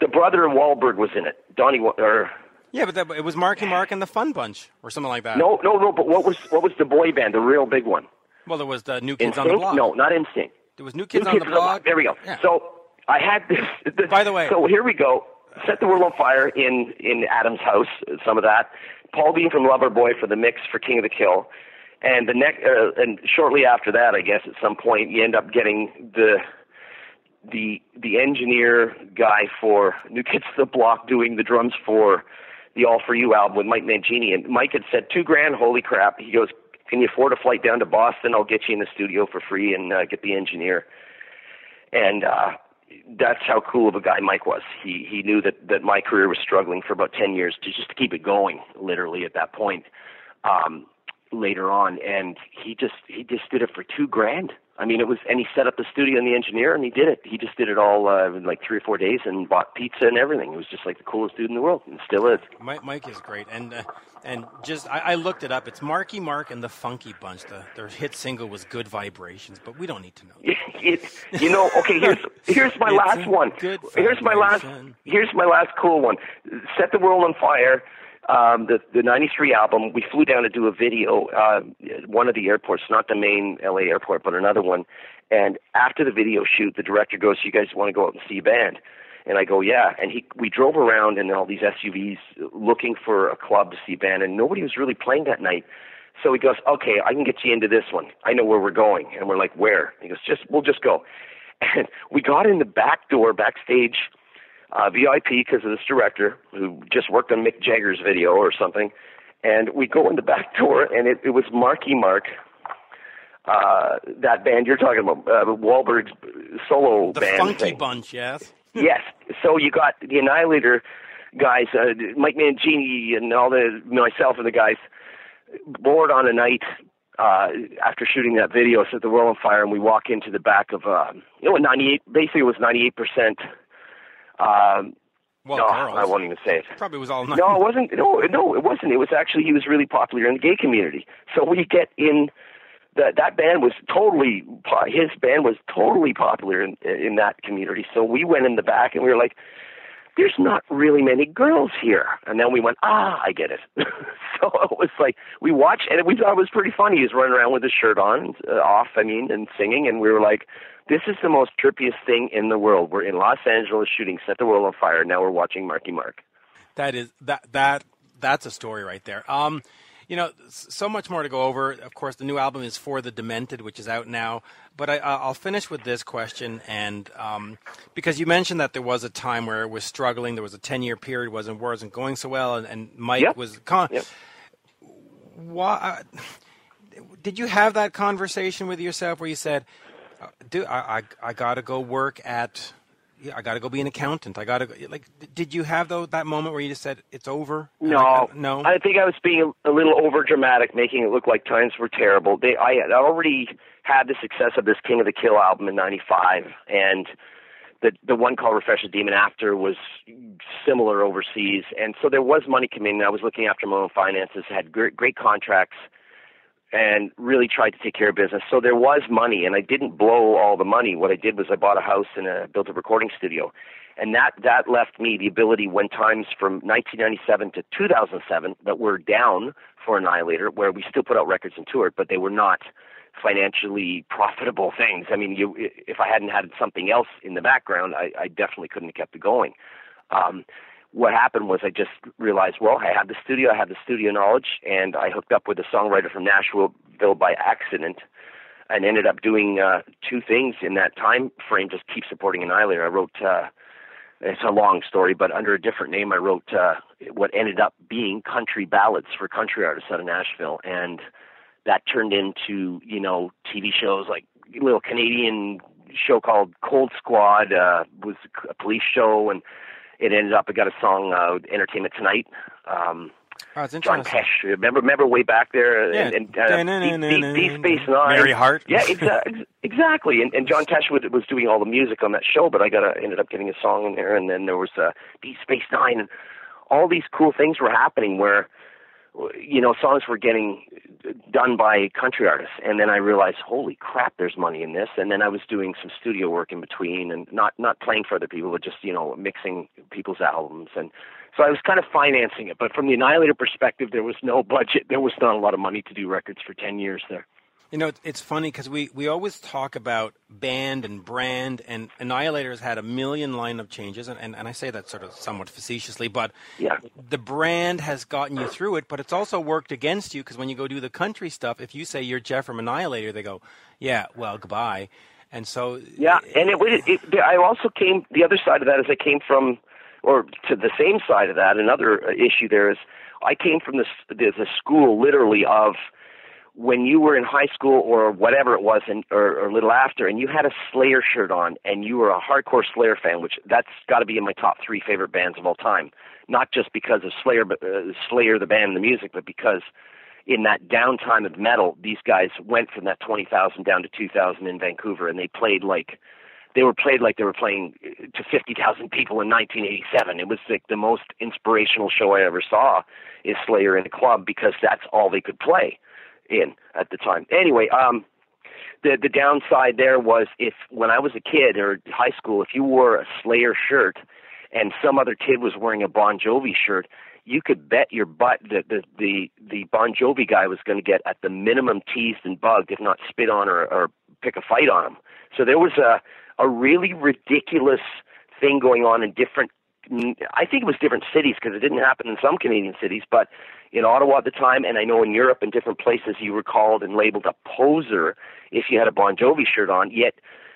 the brother of Wahlberg was in it. Donnie or yeah, but that, it was Marky Mark and the Fun Bunch, or something like that. no, no, no. But what was what was the boy band, the real big one? Well, there was the New Kids on the Block. No, not Instinct. There was New Kids New on Kids the Block. There we go. Yeah. So I had this, this. By the way- so here we go. Set the world on fire in in Adam's house. Some of that. Paul Dean from Loverboy for the mix for King of the Kill. And the next, uh, and shortly after that, I guess at some point you end up getting the the the engineer guy for New Kids to the Block doing the drums for the All for You album with Mike Mangini. And Mike had said two grand. Holy crap! He goes, "Can you afford a flight down to Boston? I'll get you in the studio for free and uh, get the engineer." And uh, that's how cool of a guy Mike was. He he knew that that my career was struggling for about ten years to just to keep it going. Literally at that point. Um, later on, and he just he just did it for two grand. I mean, it was, and he set up the studio and the engineer, and he did it. He just did it all uh, in like three or four days, and bought pizza and everything. It was just like the coolest dude in the world, and still is. Mike, Mike is great, and uh, and just I, I looked it up. It's Marky Mark and the Funky Bunch. The, their hit single was "Good Vibrations," but we don't need to know. That. it, you know, okay. Here's here's my last one. good Here's my last. Here's my last cool one. Set the world on fire. Um, the the '93 album. We flew down to do a video. Uh, one of the airports, not the main LA airport, but another one. And after the video shoot, the director goes, "You guys want to go out and see a band?" And I go, "Yeah." And he we drove around in all these SUVs looking for a club to see a band, and nobody was really playing that night. So he goes, "Okay, I can get you into this one. I know where we're going." And we're like, "Where?" He goes, "Just we'll just go." And we got in the back door backstage, uh, VIP because of this director who just worked on Mick Jagger's video or something. And we go in the back door, and it, it was Marky Mark, uh, that band you're talking about, uh, Wahlberg's solo The band The Funky thing Bunch, yes. yes. So you got the Annihilator guys, uh, Mike Mangini and all the myself and the guys bored on a night uh, after shooting that video, set the world on fire, and we walk into the back of, uh, you know, 98. Basically, it was 98 percent. Um, Well, no, girls. I won't even say it. Probably was all night. No, it wasn't. No, no, it wasn't. It was actually he was really popular in the gay community. So we get in that that band was totally his band was totally popular in in that community. So we went in the back and we were like, "There's not really many girls here." And then we went, "Ah, I get it." so it was like we watched and we thought it was pretty funny. He was running around with his shirt on, uh, off. I mean, and singing, and we were like. This is the most trippiest thing in the world. We're in Los Angeles shooting Set the World on Fire. Now we're watching Marky Mark. That is that that that's a story right there. Um, you know, so much more to go over. Of course, the new album is for the Demented, which is out now. But I, I'll finish with this question, and um, because you mentioned that there was a time where it was struggling, there was a ten-year period wasn't wasn't going so well, and, and Mike Yep. was con- Yep. why did you have that conversation with yourself where you said do I, I I got to go work at yeah, I got to go be an accountant. I got to go. like did you have though that moment where you just said it's over? No, I- no. I think I was being a, a little over dramatic, making it look like times were terrible. They, I had already had the success of this King of the Kill album in '95, and the the one called Refresh the Demon after was similar overseas, and so there was money coming in. I was looking after my own finances, had great, great contracts, and really tried to take care of business. So there was money, and I didn't blow all the money. What I did was I bought a house and uh built a recording studio, and that that left me the ability when times from 1997 to 2007 that were down for Annihilator, where we still put out records and toured, but they were not financially profitable things. I mean, you if I hadn't had something else in the background, I, I definitely couldn't have kept it going. Um, what happened was I just realized, well, I had the studio, I had the studio knowledge, and I hooked up with a songwriter from Nashville by accident, and ended up doing uh, two things in that time frame. Just keep supporting Annihilator. I wrote. Uh, it's a long story, but under a different name, I wrote uh, what ended up being country ballads for country artists out of Nashville, and that turned into you know TV shows like a little Canadian show called Cold Squad uh, was a police show, and it ended up. I got a song uh, Entertainment Tonight. Um, oh, it's John. Tesh. Remember, remember way back there, Yeah. and, and uh, Deep, Deep, Deep Space Nine. Mary Hart. Yeah, exa- exactly. And, and John Tesh was, was doing all the music on that show, but I got a, ended up getting a song in there, and then there was uh, Deep Space Nine, and all these cool things were happening where, you know, songs were getting done by country artists, and then I realized, holy crap, there's money in this. And then I was doing some studio work in between, and not not playing for other people, but just you know mixing people's albums, and so I was kind of financing it. But from the Annihilator perspective, there was no budget. There was not a lot of money to do records for ten years there. You know, it's- funny because we, we always talk about band and brand, and Annihilator has had a million lineup changes, and, and, and I say that sort of somewhat facetiously, but Yeah. the brand has gotten you through it, but it's also worked against you because when you go do the country stuff, if you say you're Jeff from Annihilator, they go, yeah, well, goodbye. And so, Yeah, and it, it, it I also came the other side of that is I came from, or to the same side of that. Another uh, issue there is I came from this the school literally of when you were in high school or whatever it was, and or, or a little after, and you had a Slayer shirt on, and you were a hardcore Slayer fan, which that's got to be in my top three favorite bands of all time. Not just because of Slayer, but uh, Slayer the band, and the music, but because in that downtime of metal, these guys went from that 20,000 down to 2,000 in Vancouver, and they played like they were played like they were playing uh, to 50,000 people in 1987. It was like the most inspirational show I ever saw is Slayer in a club because that's all they could play in at the time. Anyway, um, the the downside there was if when I was a kid or high school, if you wore a Slayer shirt and some other kid was wearing a Bon Jovi shirt, you could bet your butt that the the the Bon Jovi guy was going to get at the minimum teased and bugged, if not spit on or, or pick a fight on him. So there was a a really ridiculous thing going on in different. I think it was different cities because it didn't happen in some Canadian cities, but in Ottawa at the time, and I know in Europe and different places, you were called and labeled a poser if you had a Bon Jovi shirt on. Yet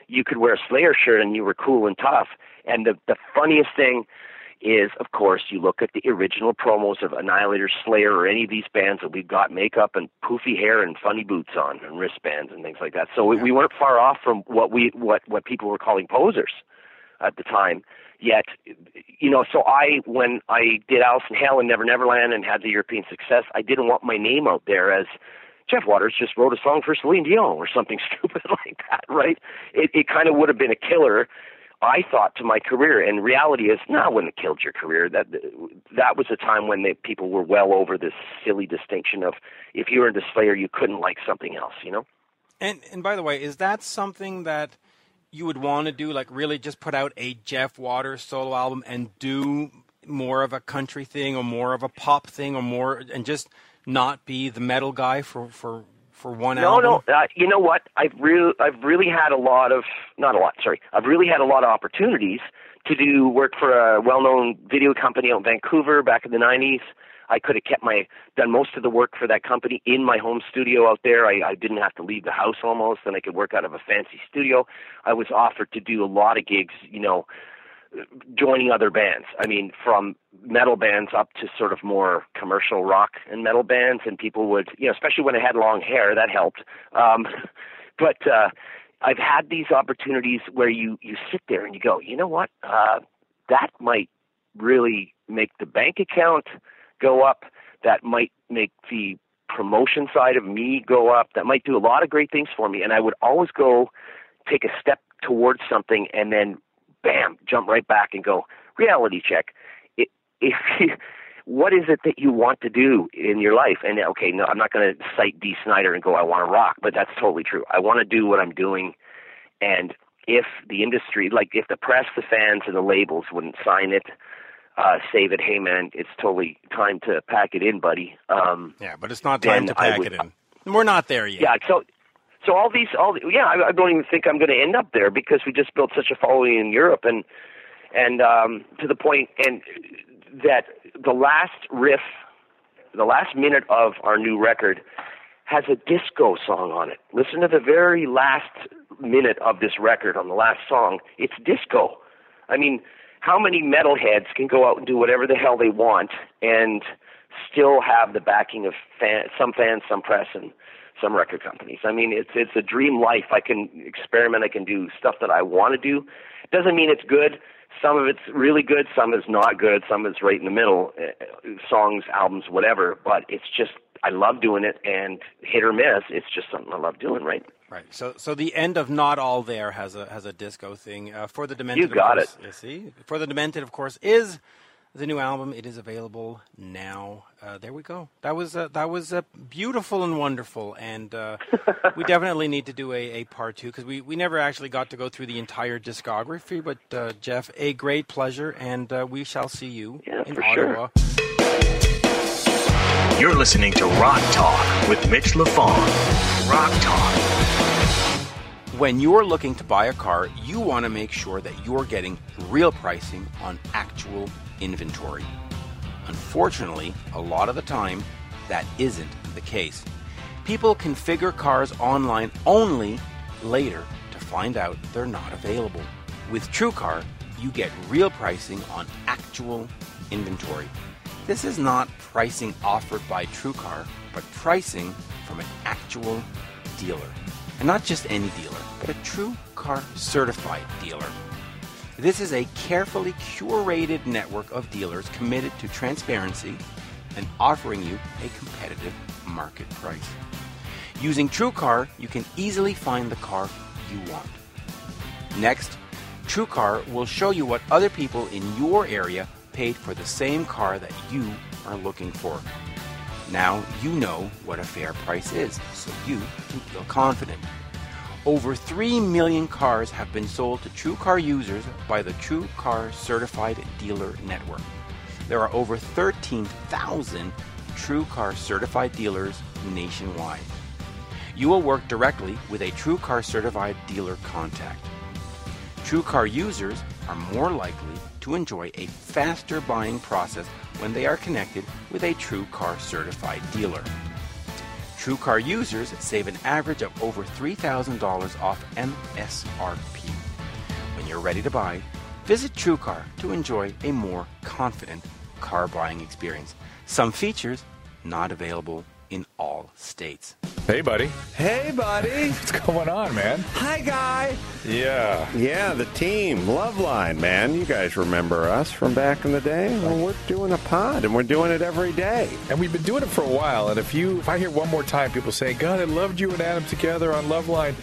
you could wear a Slayer shirt and you were cool and tough. And the the funniest thing is, of course, you look at the original promos of Annihilator, Slayer, or any of these bands that we've got makeup and poofy hair and funny boots on and wristbands and things like that. So we, we weren't far off from what we what what people were calling posers at the time. Yet, you know, so I when I did Alice in Hell and Never Neverland and had the European success, I didn't want my name out there as Jeff Waters just wrote a song for Celine Dion or something stupid like that, right? It it kind of would have been a killer, I thought, to my career. And reality is, no, it wouldn't have killed your career. That that was a time when the people were well over this silly distinction of if you were into Slayer, you couldn't like something else, you know. And and by the way, is that something that you would want to do? Like really just put out a Jeff Waters solo album and do more of a country thing or more of a pop thing or more and just not be the metal guy for for for one no, album? No, no. Uh, you know what? I've really, I've really had a lot of, not a lot. Sorry, I've really had a lot of opportunities to do work for a well-known video company out in Vancouver back in the '90s. I could have kept my done most of the work for that company in my home studio out there. I, I didn't have to leave the house almost, and I could work out of a fancy studio. I was offered to do a lot of gigs, you know, joining other bands. I mean, from metal bands up to sort of more commercial rock and metal bands, and people would, you know, especially when I had long hair, that helped. Um, but uh, I've had these opportunities where you you sit there and you go, you know what, uh, that might really make the bank account go up. That might make the promotion side of me go up. That might do a lot of great things for me. And I would always go take a step towards something and then bam, jump right back and go, reality check. If, if what is it that you want to do in your life? And okay, no, I'm not going to cite Dee Snider and go, I want to rock, but that's totally true. I want to do what I'm doing. And if the industry, like if the press, the fans, and the labels wouldn't sign it, uh, save it, hey man, it's totally time to pack it in, buddy. Um, yeah, but it's not time to pack would, it in. We're not there yet. Yeah, so so all these, all yeah, I, I don't even think I'm going to end up there because we just built such a following in Europe, and and um, to the point, and that the last riff, the last minute of our new record has a disco song on it. Listen to the very last minute of this record on the last song. It's disco. I mean, how many metalheads can go out and do whatever the hell they want and still have the backing of fan, some fans, some press, and some record companies. I mean, it's it's a dream life. I can experiment. I can do stuff that I want to do. Doesn't mean it's good. Some of it's really good. Some is not good. Some is right in the middle. Uh, songs, albums, whatever. But it's just I love doing it, and hit or miss, it's just something I love doing. Right. Right. So, so the end of Not All There has a has a disco thing. Uh, for the Demented, you got course, it. You see, for the Demented, of course, is the new album. It is available now. Uh, there we go. That was uh, that was uh, beautiful and wonderful, and uh, we definitely need to do a, a part two because we, we never actually got to go through the entire discography. But uh, Jeff, a great pleasure, and uh, we shall see you yeah, in for Ottawa. Sure. You're listening to Rock Talk with Mitch Lafon. Rock Talk. When you're looking to buy a car, you want to make sure that you're getting real pricing on actual inventory. Unfortunately, a lot of the time, that isn't the case. People configure cars online only later to find out they're not available. With TrueCar, you get real pricing on actual inventory. This is not pricing offered by TrueCar, but pricing from an actual dealer. And not just any dealer, but a true car certified dealer. This is a carefully curated network of dealers committed to transparency and offering you a competitive market price. Using TrueCar, you can easily find the car you want. Next, TrueCar will show you what other people in your area paid for the same car that you are looking for. Now you know what a fair price is, so you can feel confident. Over 3 million cars have been sold to True Car users by the True Car Certified Dealer Network. There are over 13,000 True Car certified dealers nationwide. You will work directly with a True Car certified dealer contact. True Car users are more likely to enjoy a faster buying process when they are connected with a TrueCar certified dealer. TrueCar users save an average of over $3,000 off MSRP. When you're ready to buy, visit TrueCar to enjoy a more confident car buying experience. Some features not available in all states. Hey, buddy. Hey, buddy. What's going on, man? Hi, guy. Yeah. Yeah, the team, Loveline, man. You guys remember us from back in the day? Well, we're doing a pod, and we're doing it every day. And we've been doing it for a while. And if you, if I hear one more time people saying, "God, I loved you and Adam together on Loveline,"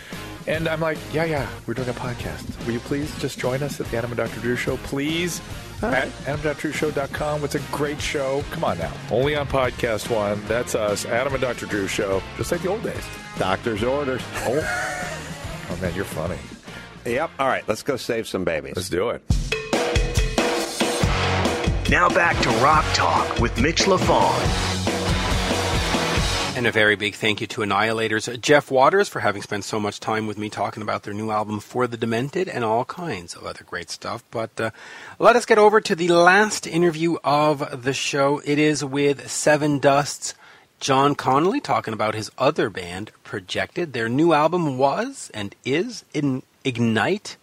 and I'm like, "Yeah, yeah, we're doing a podcast. Will you please just join us at the Adam and Dr. Drew Show, please?" At AdamDrDrewShow.com. It's a great show. Come on now. Only on Podcast One. That's us, Adam and Dr. Drew Show, just like the old days. Doctor's orders. Oh, oh man, you're funny. Yep. All right, let's go save some babies. Let's do it. Now back to Rock Talk with Mitch LaFon. And a very big thank you to Annihilators Jeff Waters for having spent so much time with me talking about their new album For the Demented and all kinds of other great stuff. But uh, let us get over to the last interview of the show. It is with Sevendust's. John Connolly talking about his other band, Projected. Their new album was and is in Ignite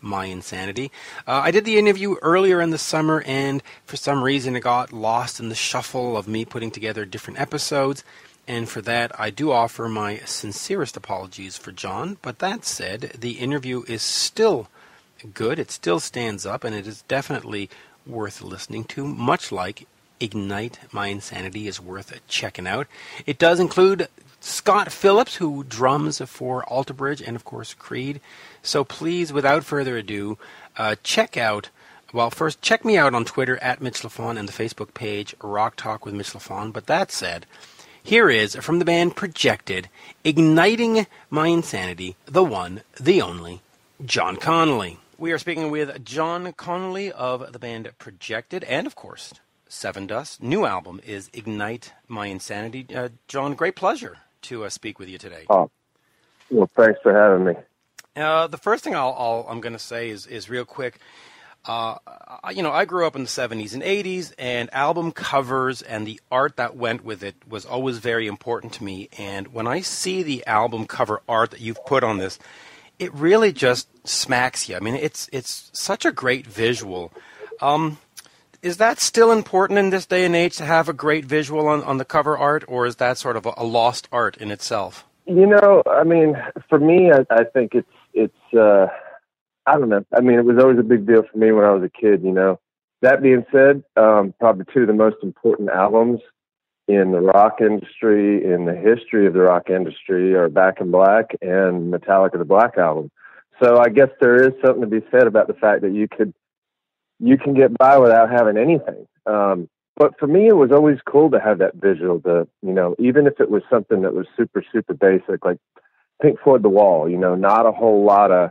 my insanity. Uh, I did the interview earlier in the summer, and for some reason it got lost in the shuffle of me putting together different episodes. And for that, I do offer my sincerest apologies for John. But that said, the interview is still good. It still stands up, and it is definitely worth listening to, much like Ignite My Insanity is worth checking out. It does include Scott Phillips, who drums for Alter Bridge and, of course, Creed. So please, without further ado, uh, check out. Well, first, check me out on Twitter at Mitch LaFon and the Facebook page Rock Talk with Mitch LaFon. But that said, here is from the band Projected, igniting my insanity, the one, the only, John Connolly. We are speaking with John Connolly of the band Projected, and of course, Sevendust. New album is Ignite My Insanity. Uh, John, great pleasure to uh, speak with you today. Oh, well, thanks for having me. Uh, the first thing I'll, i am going to say is, is real quick. Uh, you know, I grew up in the 70s and 80s, and album covers and the art that went with it was always very important to me. And when I see the album cover art that you've put on this, it really just smacks you. I mean, it's it's such a great visual. Um, is that still important in this day and age to have a great visual on, on the cover art, or is that sort of a, a lost art in itself? You know, I mean, for me, I, I think it's it's. Uh I don't know. I mean, it was always a big deal for me when I was a kid, you know. That being said, um, probably two of the most important albums in the rock industry, in the history of the rock industry, are Back in Black and Metallica, the Black Album. So I guess there is something to be said about the fact that you could you can get by without having anything. Um, but for me, it was always cool to have that visual. To you know, even if it was something that was super super basic, like Pink Floyd, The Wall. You know, not a whole lot of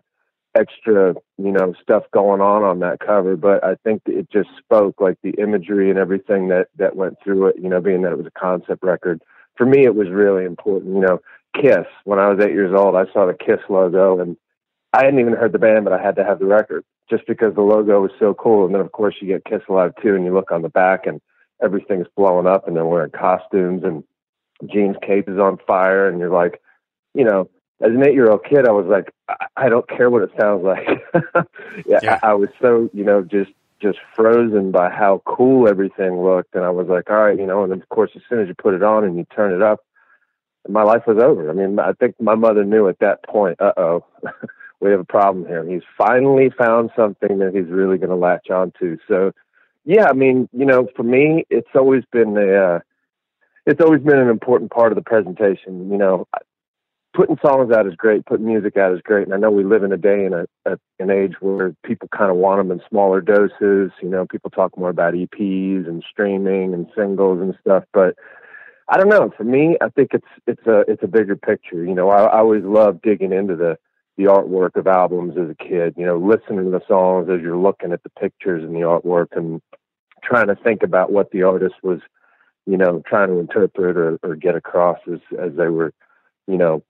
extra, you know, stuff going on on that cover, but I think it just spoke like the imagery and everything that that went through it. You know, being that it was a concept record. For me, it was really important. You know, Kiss. When I was eight years old, I saw the Kiss logo, and I hadn't even heard the band, but I had to have the record just because the logo was so cool. And then, of course, you get Kiss Alive II, and you look on the back, and everything's blowing up, and they're wearing costumes, and Gene's cape is on fire, and you're like, you know, as an eight year old kid, I was like, I don't care what it sounds like. yeah, yeah. I, I was so, you know, just, just frozen by how cool everything looked. And I was like, all right, you know, and of course, as soon as you put it on and you turn it up, my life was over. I mean, I think my mother knew at that point, uh oh, we have a problem here. He's finally found something that he's really going to latch onto. So, yeah, I mean, you know, for me, it's always been a, uh, it's always been an important part of the presentation. You know, putting songs out is great, putting music out is great, and I know we live in a day and an age where people kind of want them in smaller doses. You know, people talk more about EPs and streaming and singles and stuff, but I don't know. For me, I think it's it's a it's a bigger picture. You know, I, I always love digging into the the artwork of albums as a kid. You know, listening to the songs as you're looking at the pictures and the artwork and trying to think about what the artist was, you know, trying to interpret or, or get across as as they were, you know,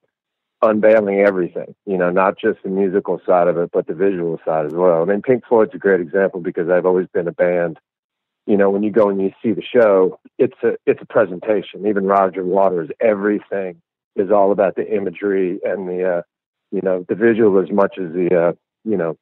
unveiling everything, you know, not just the musical side of it, but the visual side as well. I mean, Pink Floyd's a great example because I've always been a band. You know, when you go and you see the show, it's a it's a presentation. Even Roger Waters, everything is all about the imagery and the uh, you know the visual as much as the uh, you know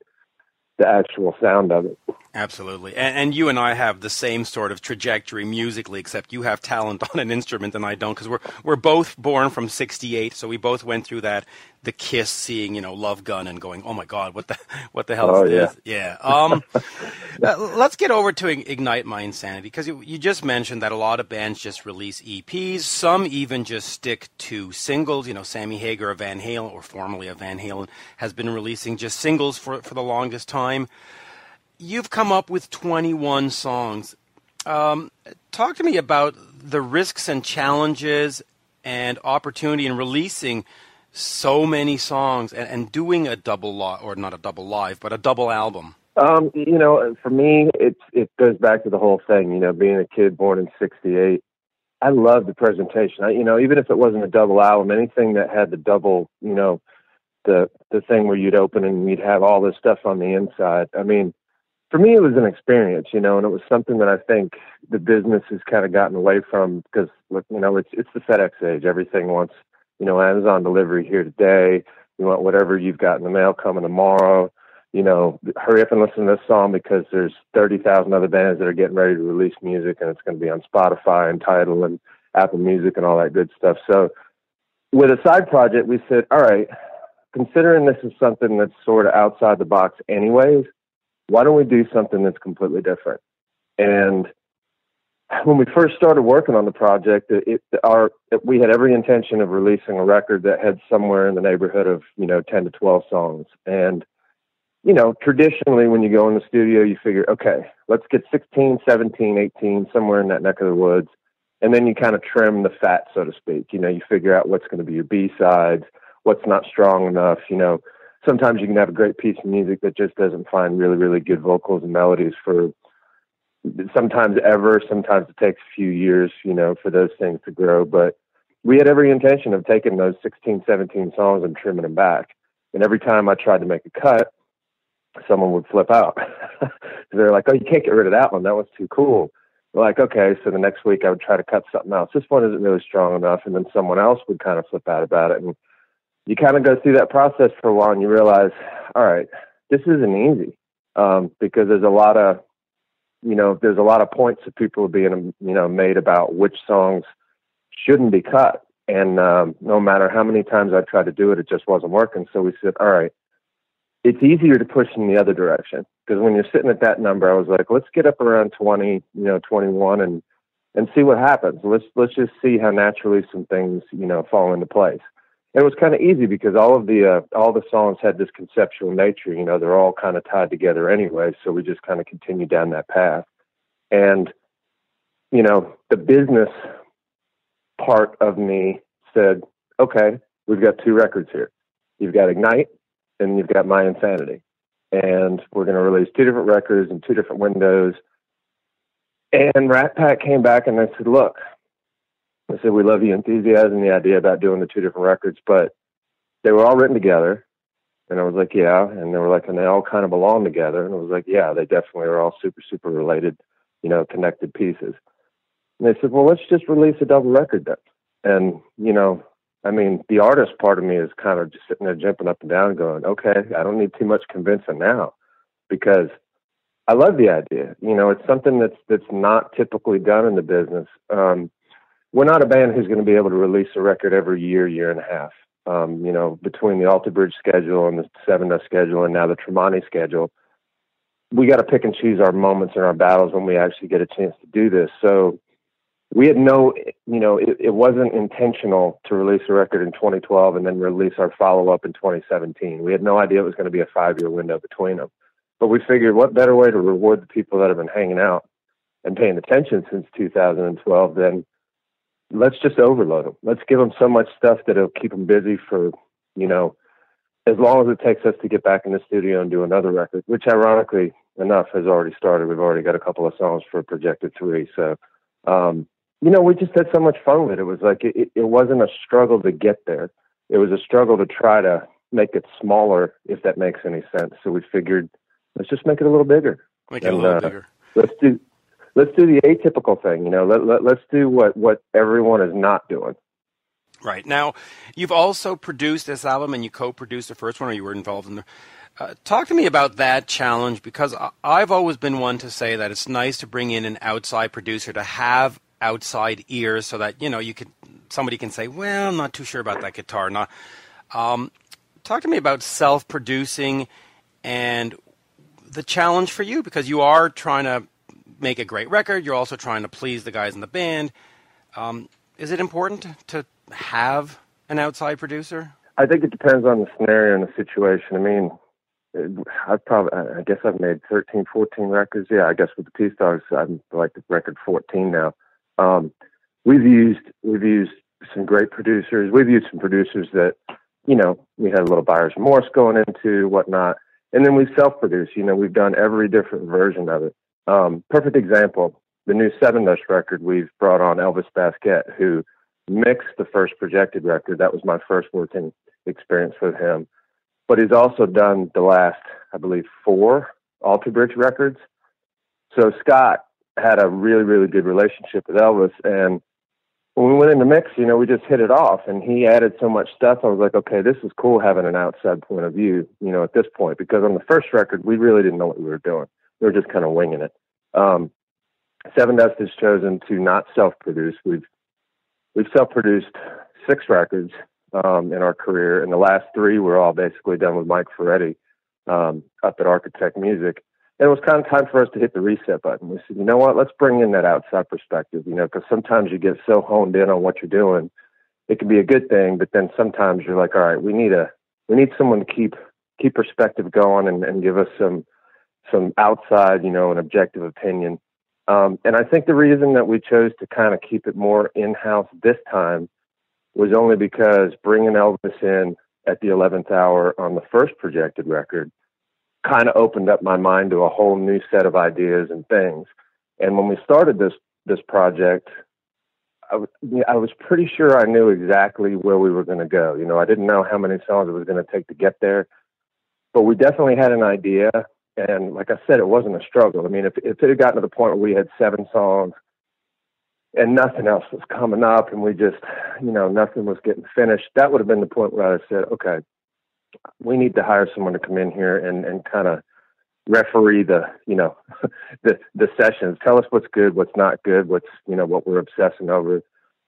the actual sound of it. Absolutely. And, and, you and I have the same sort of trajectory musically, except you have talent on an instrument and I don't, because we're, we're both born from 68, so we both went through that, the Kiss seeing, you know, Love Gun and going, oh my God, what the, what the hell oh, is yeah. this? Yeah. Um, uh, let's get over to Ignite My Insanity, because you, you just mentioned that a lot of bands just release EPs. Some even just stick to singles. You know, Sammy Hagar of Van Halen, or formerly of Van Halen, has been releasing just singles for, for the longest time you've come up with 21 songs. Um, talk to me about the risks and challenges and opportunity in releasing so many songs and, and doing a double live, or not a double live, but a double album. Um, you know, for me, it it goes back to the whole thing. You know, being a kid born in '68, I love the presentation. I, you know, even if it wasn't a double album, anything that had the double, you know, the the thing where you'd open and you'd have all this stuff on the inside. I mean, for me, it was an experience, you know, and it was something that I think the business has kind of gotten away from because, you know, it's it's the FedEx age. Everything wants, you know, Amazon delivery here today. You want whatever you've got in the mail coming tomorrow. You know, hurry up and listen to this song because there's 30,000 other bands that are getting ready to release music and it's going to be on Spotify and Tidal and Apple Music and all that good stuff. So, with a side project, we said, all right, considering this is something that's sort of outside the box, anyways why don't we do something that's completely different? And when we first started working on the project, it, it, our it, we had every intention of releasing a record that had somewhere in the neighborhood of you know ten to twelve songs. And you know, traditionally when you go in the studio, you figure, okay, let's get 16, 17, 18, somewhere in that neck of the woods, and then you kind of trim the fat, so to speak. You know, you figure out what's going to be your B sides, what's not strong enough. You know, sometimes you can have a great piece of music that just doesn't find really, really good vocals and melodies for sometimes ever. Sometimes it takes a few years, you know, for those things to grow. But we had every intention of taking those 16, 17 songs and trimming them back. And every time I tried to make a cut, someone would flip out. They're like, oh, you can't get rid of that one. That was too cool. We're like, okay. So the next week I would try to cut something else. This one isn't really strong enough. And then someone else would kind of flip out about it. And you kind of go through that process for a while and you realize, all right, this isn't easy um, because there's a lot of, you know, there's a lot of points that people are being, you know, made about which songs shouldn't be cut. And um, no matter how many times I tried to do it, it just wasn't working. So we said, all right, it's easier to push in the other direction because when you're sitting at that number, I was like, let's get up around 20, you know, 21 and, and see what happens. Let's, let's just see how naturally some things, you know, fall into place it was kind of easy because all of the uh, all the songs had this conceptual nature. You know, they're all kind of tied together anyway. So we just kind of continued down that path. And you know, the business part of me said, "Okay, we've got two records here. You've got Ignite, and you've got My Insanity, and we're going to release two different records in two different windows." And Rat Pak came back and they said, "Look, I said, we love the enthusiasm, the idea about doing the two different records, but they were all written together. And I was like, yeah. And they were like, and they all kind of belong together. And I was like, yeah, they definitely are all super, super related, you know, connected pieces. And they said, well, let's just release a double record then. And, you know, I mean, the artist part of me is kind of just sitting there jumping up and down going, okay, I don't need too much convincing now because I love the idea. You know, it's something that's, that's not typically done in the business. Um, we're not a band who's going to be able to release a record every year, year and a half. Um, you know, between the Alter Bridge schedule and the Sevendust schedule and now the Tremonti schedule, we got to pick and choose our moments and our battles when we actually get a chance to do this. So we had no, you know, it, it wasn't intentional to release a record in 2012 and then release our follow up in 2017. We had no idea it was going to be a five year window between them. But we figured what better way to reward the people that have been hanging out and paying attention since 2012 than let's just overload them. Let's give them so much stuff that it'll keep them busy for, you know, as long as it takes us to get back in the studio and do another record, which ironically enough has already started. We've already got a couple of songs for Projected 3. So, um, you know, we just had so much fun with it. It was like, it, it wasn't a struggle to get there. It was a struggle to try to make it smaller, if that makes any sense. So we figured, let's just make it a little bigger. Make it and, a little uh, bigger. Let's do let's do the atypical thing. You know, let, let let's do what what everyone is not doing. Right now, you've also produced this album, and you co-produced the first one, or you were involved in the. Uh, talk to me about that challenge because I've always been one to say that it's nice to bring in an outside producer to have outside ears so that you know you could somebody can say, "Well, I'm not too sure about that guitar." Not. Um, talk to me about self-producing and the challenge for you because you are trying to make a great record. You're also trying to please the guys in the band. Um, is it important to have an outside producer? I think it depends on the scenario and the situation. I mean, I've probably, I guess I've made 13, 14 records. Yeah, I guess with the Peace Dogs, I'm like the record 14 now. Um, we've used, we've used some great producers. We've used some producers that, you know, we had a little buyer's remorse going into whatnot. And then we self-produce, you know, we've done every different version of it. Um, perfect example, the new Sevendust record, we've brought on Elvis Baskette, who mixed the first projected record. That was my first working experience with him. But he's also done the last, I believe, four Alter Bridge records. So Scott had a really, really good relationship with Elvis. And when we went in the mix, you know, we just hit it off. And he added so much stuff. I was like, okay, this is cool having an outside point of view, you know, at this point, because on the first record, we really didn't know what we were doing. Were just kind of winging it. Um, Dust has chosen to not self-produce. We've we've self-produced six records um, in our career, and the last three were all basically done with Mike Ferretti um, up at Architekt Music. And it was kind of time for us to hit the reset button. We said, you know what, let's bring in that outside perspective, you know, because sometimes you get so honed in on what you're doing, it can be a good thing, but then sometimes you're like, all right, we need a we need someone to keep keep perspective going and, and give us some some outside, you know, an objective opinion. Um, and I think the reason that we chose to kind of keep it more in house this time was only because bringing Elvis in at the 11th hour on the first projected record kind of opened up my mind to a whole new set of ideas and things. And when we started this this project, I, w- I was pretty sure I knew exactly where we were going to go. You know, I didn't know how many songs it was going to take to get there, but we definitely had an idea. And like I said, it wasn't a struggle. I mean, if, if it had gotten to the point where we had seven songs and nothing else was coming up and we just, you know, nothing was getting finished, that would have been the point where I said, okay, we need to hire someone to come in here and, and kind of referee the, you know, the, the sessions, tell us what's good, what's not good, what's, you know, what we're obsessing over.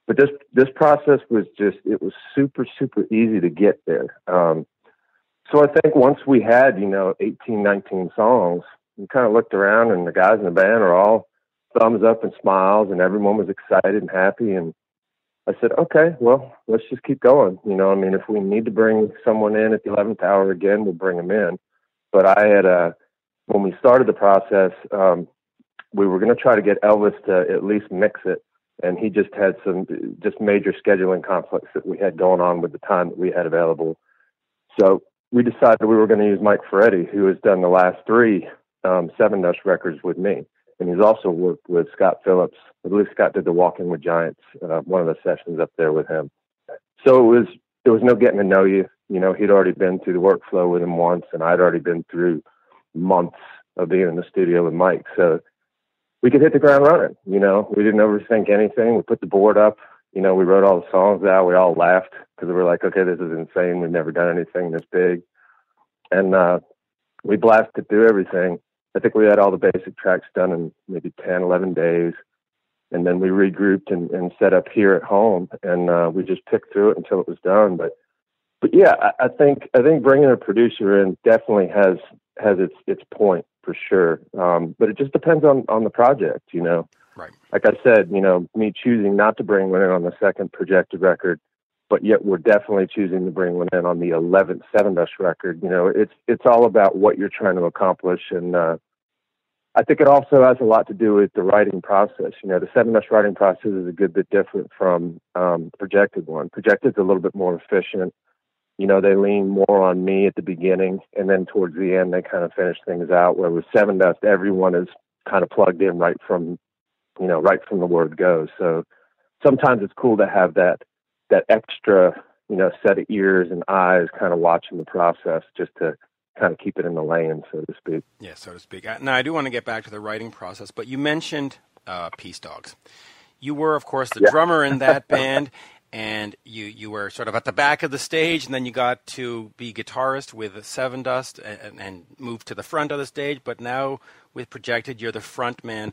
But this, this process was just, it was super, super easy to get there. Um, so I think once we had, you know, 18, 19 songs, we kind of looked around and the guys in the band are all thumbs up and smiles and everyone was excited and happy. And I said, okay, well, let's just keep going. You know, I mean, if we need to bring someone in at the 11th hour again, we'll bring them in. But I had, uh, when we started the process, um, we were going to try to get Elvis to at least mix it. And he just had some just major scheduling conflicts that we had going on with the time that we had available. So we decided we were going to use Mike Ferretti, who has done the last three um, Sevendust records with me, and he's also worked with Scott Phillips. I believe Scott did the Walking with Giants, uh, one of the sessions up there with him. So it was there was no getting to know you. You know, he'd already been through the workflow with him once, and I'd already been through months of being in the studio with Mike. So we could hit the ground running. You know, we didn't overthink anything. We put the board up. You know, we wrote all the songs out. We all laughed because we were like, okay, this is insane. We've never done anything this big. And uh, we blasted through everything. I think we had all the basic tracks done in maybe 10, 11 days. And then we regrouped and, and set up here at home, and uh, we just picked through it until it was done. But, but yeah, I, I think I think bringing a producer in definitely has has its its point for sure. Um, but it just depends on on the project, you know. Right. Like I said, you know, me choosing not to bring one in on the second projected record but yet we're definitely choosing to bring one in on the 11th Sevendust record. You know, it's it's all about what you're trying to accomplish, and uh, I think it also has a lot to do with the writing process. You know, the Sevendust writing process is a good bit different from um, projected one. Projected is a little bit more efficient. You know, they lean more on me at the beginning, and then towards the end, they kind of finish things out. Where with Sevendust, everyone is kind of plugged in right from, you know, right from the word go. So sometimes it's cool to have that that extra, you know, set of ears and eyes kind of watching the process just to kind of keep it in the lane, so to speak. Yeah, so to speak. Now, I do want to get back to the writing process, but you mentioned uh, Peace Dogs. You were, of course, the yeah. drummer in that band, and you you were sort of at the back of the stage, and then you got to be guitarist with Sevendust and, and moved to the front of the stage. But now with Projected, you're the front man.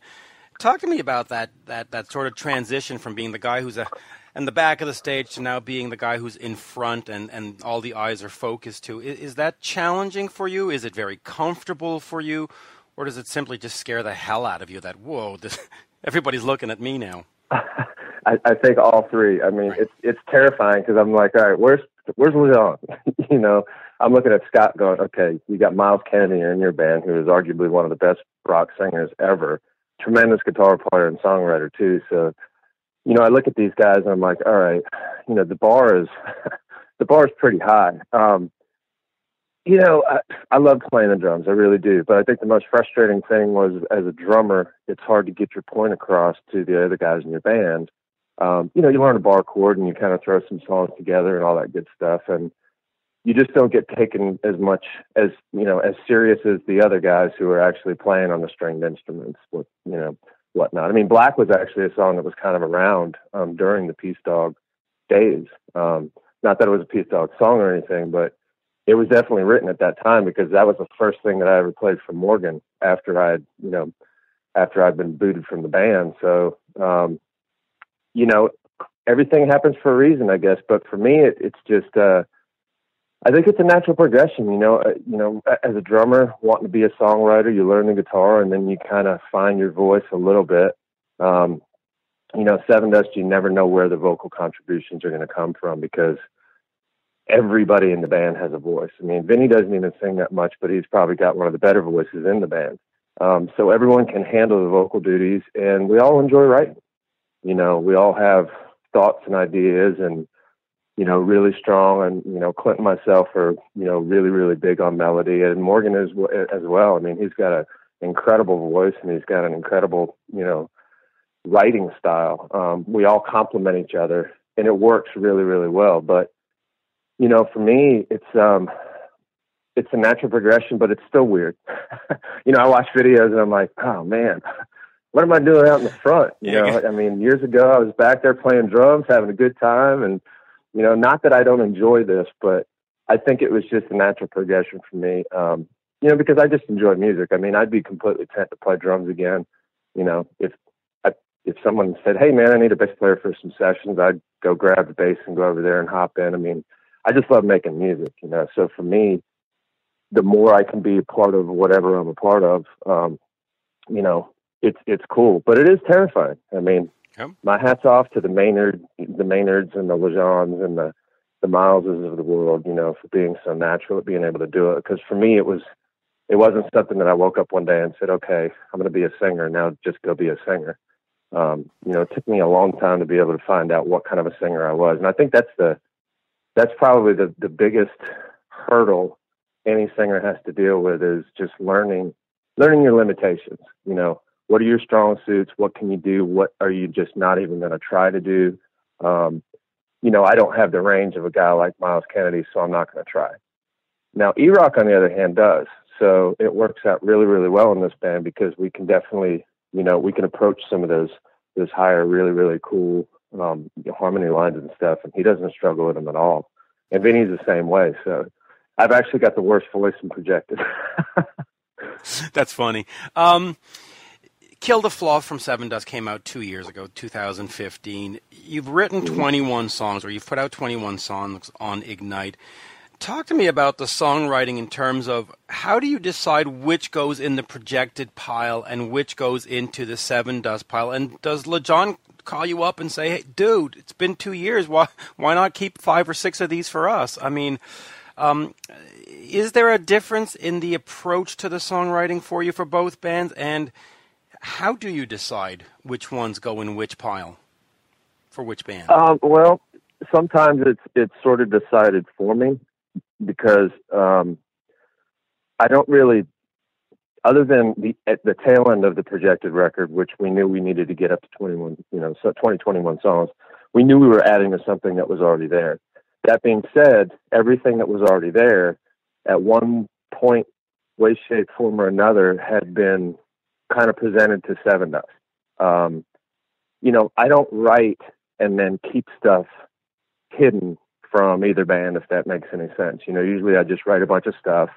Talk to me about that that that sort of transition from being the guy who's a in the back of the stage to now being the guy who's in front and, and all the eyes are focused to. Is, is that challenging for you? Is it very comfortable for you? Or does it simply just scare the hell out of you that, whoa, this, everybody's looking at me now? I, I think all three. I mean, right. it's it's terrifying because I'm like, all right, where's where's Leon? you know, I'm looking at Scott going, okay, you got Myles Kennedy in your band, who is arguably one of the best rock singers ever, tremendous guitar player and songwriter too. So, you know, I look at these guys and I'm like, all right, you know, the bar is the bar is pretty high. Um, you know, I, I love playing the drums. I really do. But I think the most frustrating thing was as a drummer, it's hard to get your point across to the other guys in your band. Um, you know, you learn a bar chord and you kind of throw some songs together and all that good stuff. And you just don't get taken as much as, you know, as serious as the other guys who are actually playing on the stringed instruments, with, you know, whatnot. I mean, Black was actually a song that was kind of around um, during the Peace Dog days. Um, not that it was a Peace Dog song or anything, but it was definitely written at that time because that was the first thing that I ever played for Morgan after I, had you know, after I'd been booted from the band. So, um, you know, everything happens for a reason, I guess. But for me, it, it's just, uh, I think it's a natural progression. You know, uh, you know, as a drummer, wanting to be a songwriter, you learn the guitar, and then you kind of find your voice a little bit. Um, you know, Sevendust, you never know where the vocal contributions are going to come from because everybody in the band has a voice. I mean, Vinnie doesn't even sing that much, but he's probably got one of the better voices in the band. Um, so everyone can handle the vocal duties, and we all enjoy writing. You know, we all have thoughts and ideas, and you know, really strong. And you know, Clint and myself are you know really really big on melody, and Morgan is as well. I mean, he's got an incredible voice, and he's got an incredible you know writing style. Um, we all complement each other, and it works really really well. But you know, for me, it's um, it's a natural progression, but it's still weird. you know, I watch videos and I'm like, oh man, what am I doing out in the front? You yeah, know, I mean, years ago I was back there playing drums, having a good time, and you know, not that I don't enjoy this, but I think it was just a natural progression for me. Um, you know, because I just enjoy music. I mean, I'd be completely content to play drums again. You know, if I, if someone said, "Hey, man, I need a bass player for some sessions," I'd go grab the bass and go over there and hop in. I mean, I just love making music, you know. So for me, the more I can be a part of whatever I'm a part of, um, you know, it's it's cool, but it is terrifying. I mean, yep. my hats off to the Maynard, the Maynards and the Lajons and the the Myleses of the world, you know, for being so natural at being able to do it. Because for me, it was it wasn't something that I woke up one day and said, okay, I'm going to be a singer now. Just go be a singer. Um, you know, it took me a long time to be able to find out what kind of a singer I was, and I think that's the that's probably the, the biggest hurdle any singer has to deal with is just learning learning your limitations. You know, what are your strong suits? What can you do? What are you just not even going to try to do? Um, you know, I don't have the range of a guy like Myles Kennedy, so I'm not going to try. Now, E-Rock, on the other hand, does. So it works out really, really well in this band because we can definitely, you know, we can approach some of those those higher, really, really cool um, harmony lines and stuff, and he doesn't struggle with them at all. And Vinnie's the same way. So I've actually got the worst voice in projected. That's funny. Um, Kill the Flaw from Sevendust came out two years ago, 2015. You've written mm-hmm. 21 songs, or you've put out 21 songs on Ignite. Talk to me about the songwriting in terms of how do you decide which goes in the projected pile and which goes into the Sevendust pile? And does Lajon call you up and say, "Hey, dude, it's been two years. Why why not keep five or six of these for us?" I mean, um, is there a difference in the approach to the songwriting for you for both bands, and how do you decide which ones go in which pile for which band? Um, well, sometimes it's it's sort of decided for me because um, I don't really other than the at the tail end of the projected record, which we knew we needed to get up to 21, you know, so 20, 21 songs, we knew we were adding to something that was already there. That being said, everything that was already there at one point, way, shape, form, or another had been kind of presented to Sevendust. Um, you know, I don't write and then keep stuff hidden from either band, if that makes any sense. You know, usually I just write a bunch of stuff.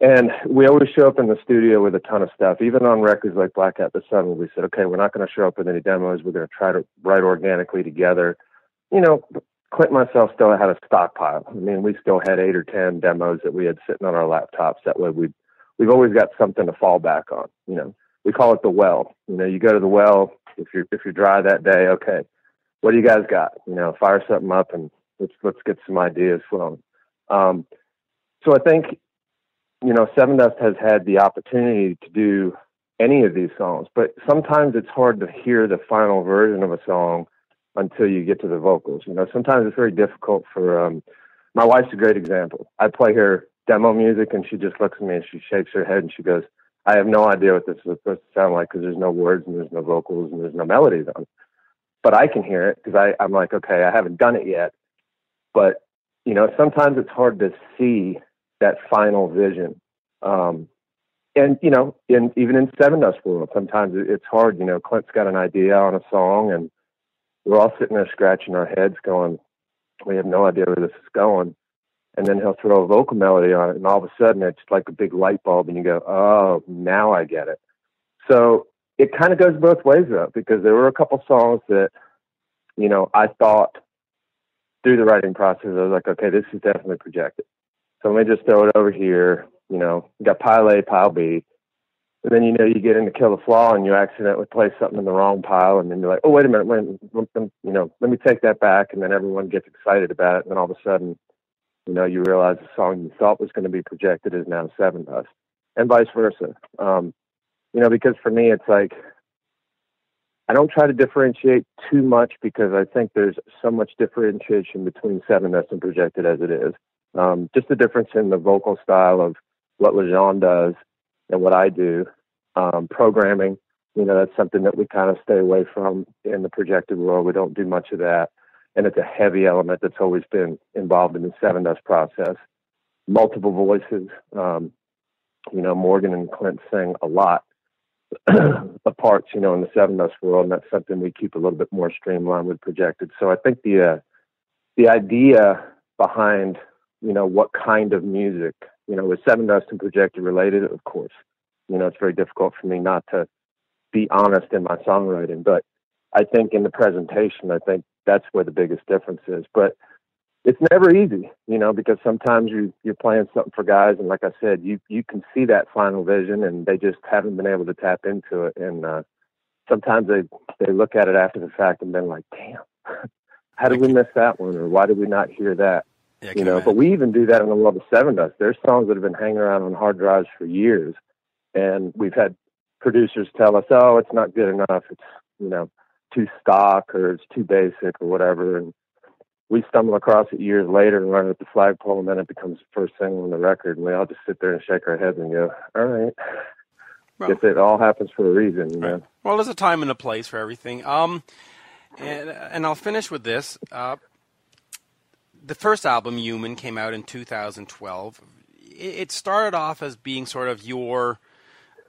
And we always show up in the studio with a ton of stuff. Even on records like Black Out the Sun, we said, okay, we're not going to show up with any demos. We're going to try to write organically together. You know, Clint and myself still had a stockpile. I mean, we still had eight or ten demos that we had sitting on our laptops. That way, we we've always got something to fall back on. You know, we call it the well. You know, you go to the well if you're if you're dry that day. Okay, what do you guys got? You know, fire something up and let's let's get some ideas flowing. Um, so I think you know Sevendust has had the opportunity to do any of these songs, but sometimes it's hard to hear the final version of a song until you get to the vocals. You know, sometimes it's very difficult for um my wife's a great example. I play her demo music and she just looks at me and she shakes her head and she goes, I have no idea what this is supposed to sound like because there's no words and there's no vocals and there's no melodies on it. But I can hear it because I'm like, okay, I haven't done it yet. But, you know, sometimes it's hard to see that final vision. Um, and you know, in even in Sevendust world, sometimes it's hard. You know, Clint's got an idea on a song, and we're all sitting there scratching our heads, going, "We have no idea where this is going." And then he'll throw a vocal melody on it, and all of a sudden it's like a big light bulb, and you go, "Oh, now I get it." So it kind of goes both ways, though, because there were a couple songs that, you know, I thought through the writing process, I was like, "Okay, this is definitely projected." So let me just throw it over here. You know, you got pile A, pile B. And then you know you get into kill the flaw and you accidentally place something in the wrong pile, and then you're like, oh wait a minute, wait, you know, let me take that back, and then everyone gets excited about it, and then all of a sudden, you know, you realize the song you thought was going to be projected is now Sevendust, and vice versa. Um, you know, because for me, it's like I don't try to differentiate too much because I think there's so much differentiation between Sevendust and projected as it is. Um, just the difference in the vocal style of what Lajon does and what I do. Um, programming, you know, that's something that we kind of stay away from in the projected world. We don't do much of that. And it's a heavy element that's always been involved in the Sevendust process. Multiple voices. Um, you know, Morgan and Clint sing a lot of parts, you know, in the Sevendust world, and that's something we keep a little bit more streamlined with projected. So I think the uh, the idea behind, you know, what kind of music you know, with Sevendust and projected related, of course, you know, it's very difficult for me not to be honest in my songwriting. But I think in the presentation, I think that's where the biggest difference is. But it's never easy, you know, because sometimes you you're playing something for guys, and like I said, you you can see that final vision, and they just haven't been able to tap into it. And uh, sometimes they they look at it after the fact and been like, "Damn, how did we miss that one?" or "Why did we not hear that?" Yeah, you know, but we even do that in the world of Sevendust. There's songs that have been hanging around on hard drives for years, and we've had producers tell us, "Oh, it's not good enough. It's you know too stock or it's too basic or whatever." And we stumble across it years later and run it at the flagpole, and then it becomes the first single on the record, and we all just sit there and shake our heads and go, "All right." Well, Guess it all happens for a reason, you know. Well, there's a time and a place for everything. Um, and and I'll finish with this. Uh, the first album, Human, came out in 2012. It started off as being sort of your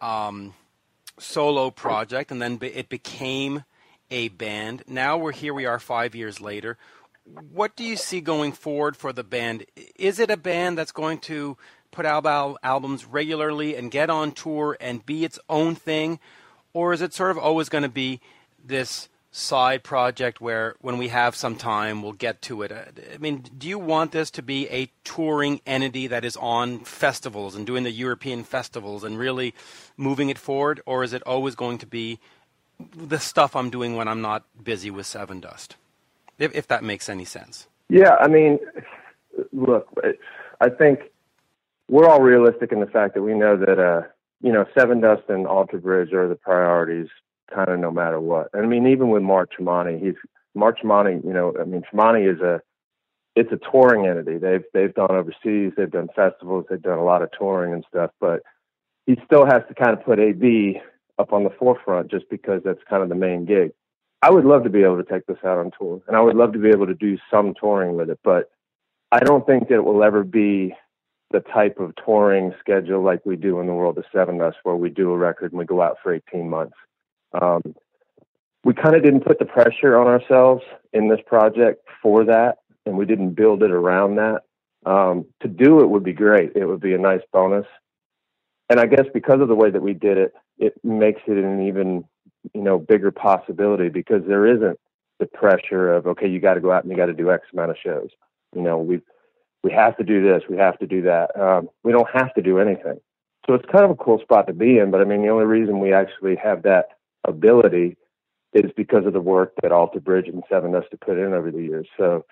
um, solo project, and then it became a band. Now we're here. We are five years later. What do you see going forward for the band? Is it a band that's going to put out albums regularly and get on tour and be its own thing, or is it sort of always going to be this? side project where when we have some time we'll get to it. I mean, do you want this to be a touring entity that is on festivals and doing the European festivals and really moving it forward or is it always going to be the stuff I'm doing when I'm not busy with Sevendust? If if that makes any sense. Yeah, I mean, look, I think we're all realistic in the fact that we know that uh, you know, Sevendust and Alter Bridge are the priorities kind of no matter what. And I mean, even with Mark Tremonti, he's Mark Tremonti. You know, I mean, Tremonti is a it's a touring entity. They've they've gone overseas, they've done festivals, they've done a lot of touring and stuff, but he still has to kind of put AB up on the forefront just because that's kind of the main gig. I would love to be able to take this out on tour, and I would love to be able to do some touring with it, but I don't think that it will ever be the type of touring schedule like we do in the world of Sevendust, where we do a record and we go out for 18 months. Um, we kind of didn't put the pressure on ourselves in this project for that, and we didn't build it around that. Um, to do it would be great. It would be a nice bonus. And I guess because of the way that we did it, it makes it an even, you know, bigger possibility because there isn't the pressure of okay, you got to go out and you got to do X amount of shows. You know, we we have to do this, we have to do that. Um, we don't have to do anything. So it's kind of a cool spot to be in. But I mean, the only reason we actually have that ability is because of the work that Alter Bridge and Sevendust to put in over the years. So,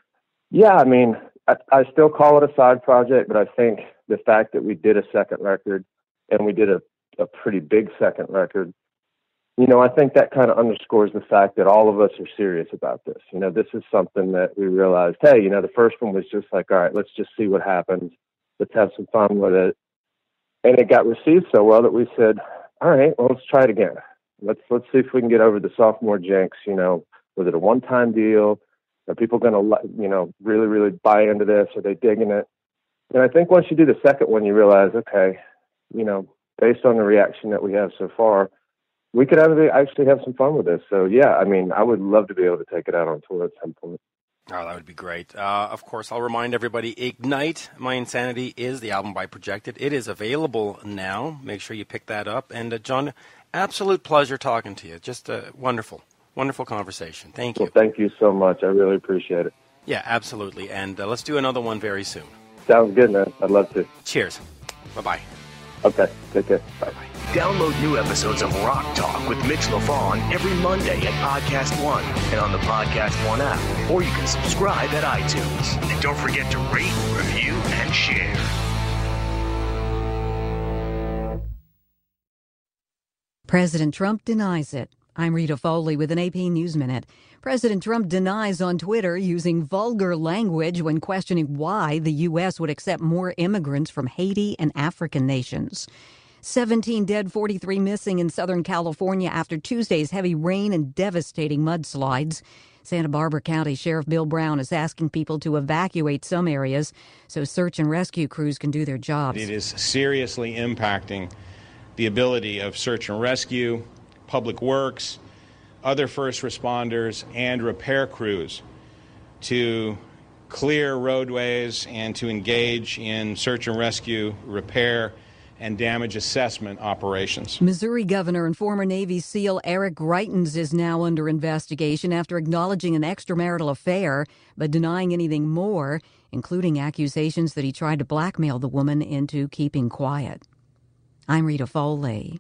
yeah, I mean, I, I still call it a side project, but I think the fact that we did a second record and we did a, a pretty big second record, you know, I think that kind of underscores the fact that all of us are serious about this. You know, this is something that we realized, hey, you know, the first one was just like, all right, let's just see what happens. Let's have some fun with it. And it got received so well that we said, all right, well, let's try it again let's let's see if we can get over the sophomore jinx. You know, was it a one time deal? Are people going to you know really really buy into this? Are they digging it? And I think once you do the second one, you realize, okay, you know, based on the reaction that we have so far, we could actually have some fun with this. So yeah, I mean, I would love to be able to take it out on tour at some point. Oh, that would be great. Uh, of course, I'll remind everybody Ignite My Insanity is the album by Projected. It is available now. Make sure you pick that up. And, uh, John, absolute pleasure talking to you. Just a wonderful, wonderful conversation. Thank you. Well, thank you so much. I really appreciate it. Yeah, absolutely. And uh, let's do another one very soon. Sounds good, man. I'd love to. Cheers. Bye bye. Okay. Take care. Bye bye. Download new episodes of Rock Talk with Mitch Lafon every Monday at Podcast One and on the Podcast One app, or you can subscribe at iTunes. And don't forget to rate, review, and share. President Trump denies it. I'm Rita Foley with an AP News Minute. President Trump denies on Twitter using vulgar language when questioning why the U.S. would accept more immigrants from Haiti and African nations. 17 dead, 43 missing in Southern California after Tuesday's heavy rain and devastating mudslides. Santa Barbara County Sheriff Bill Brown is asking people to evacuate some areas so search and rescue crews can do their jobs. It is seriously impacting the ability of search and rescue, public works, other first responders, and repair crews to clear roadways and to engage in search and rescue, repair, and damage assessment operations. Missouri Governor and former Navy SEAL Eric Greitens is now under investigation after acknowledging an extramarital affair but denying anything more, including accusations that he tried to blackmail the woman into keeping quiet. I'm Rita Foley.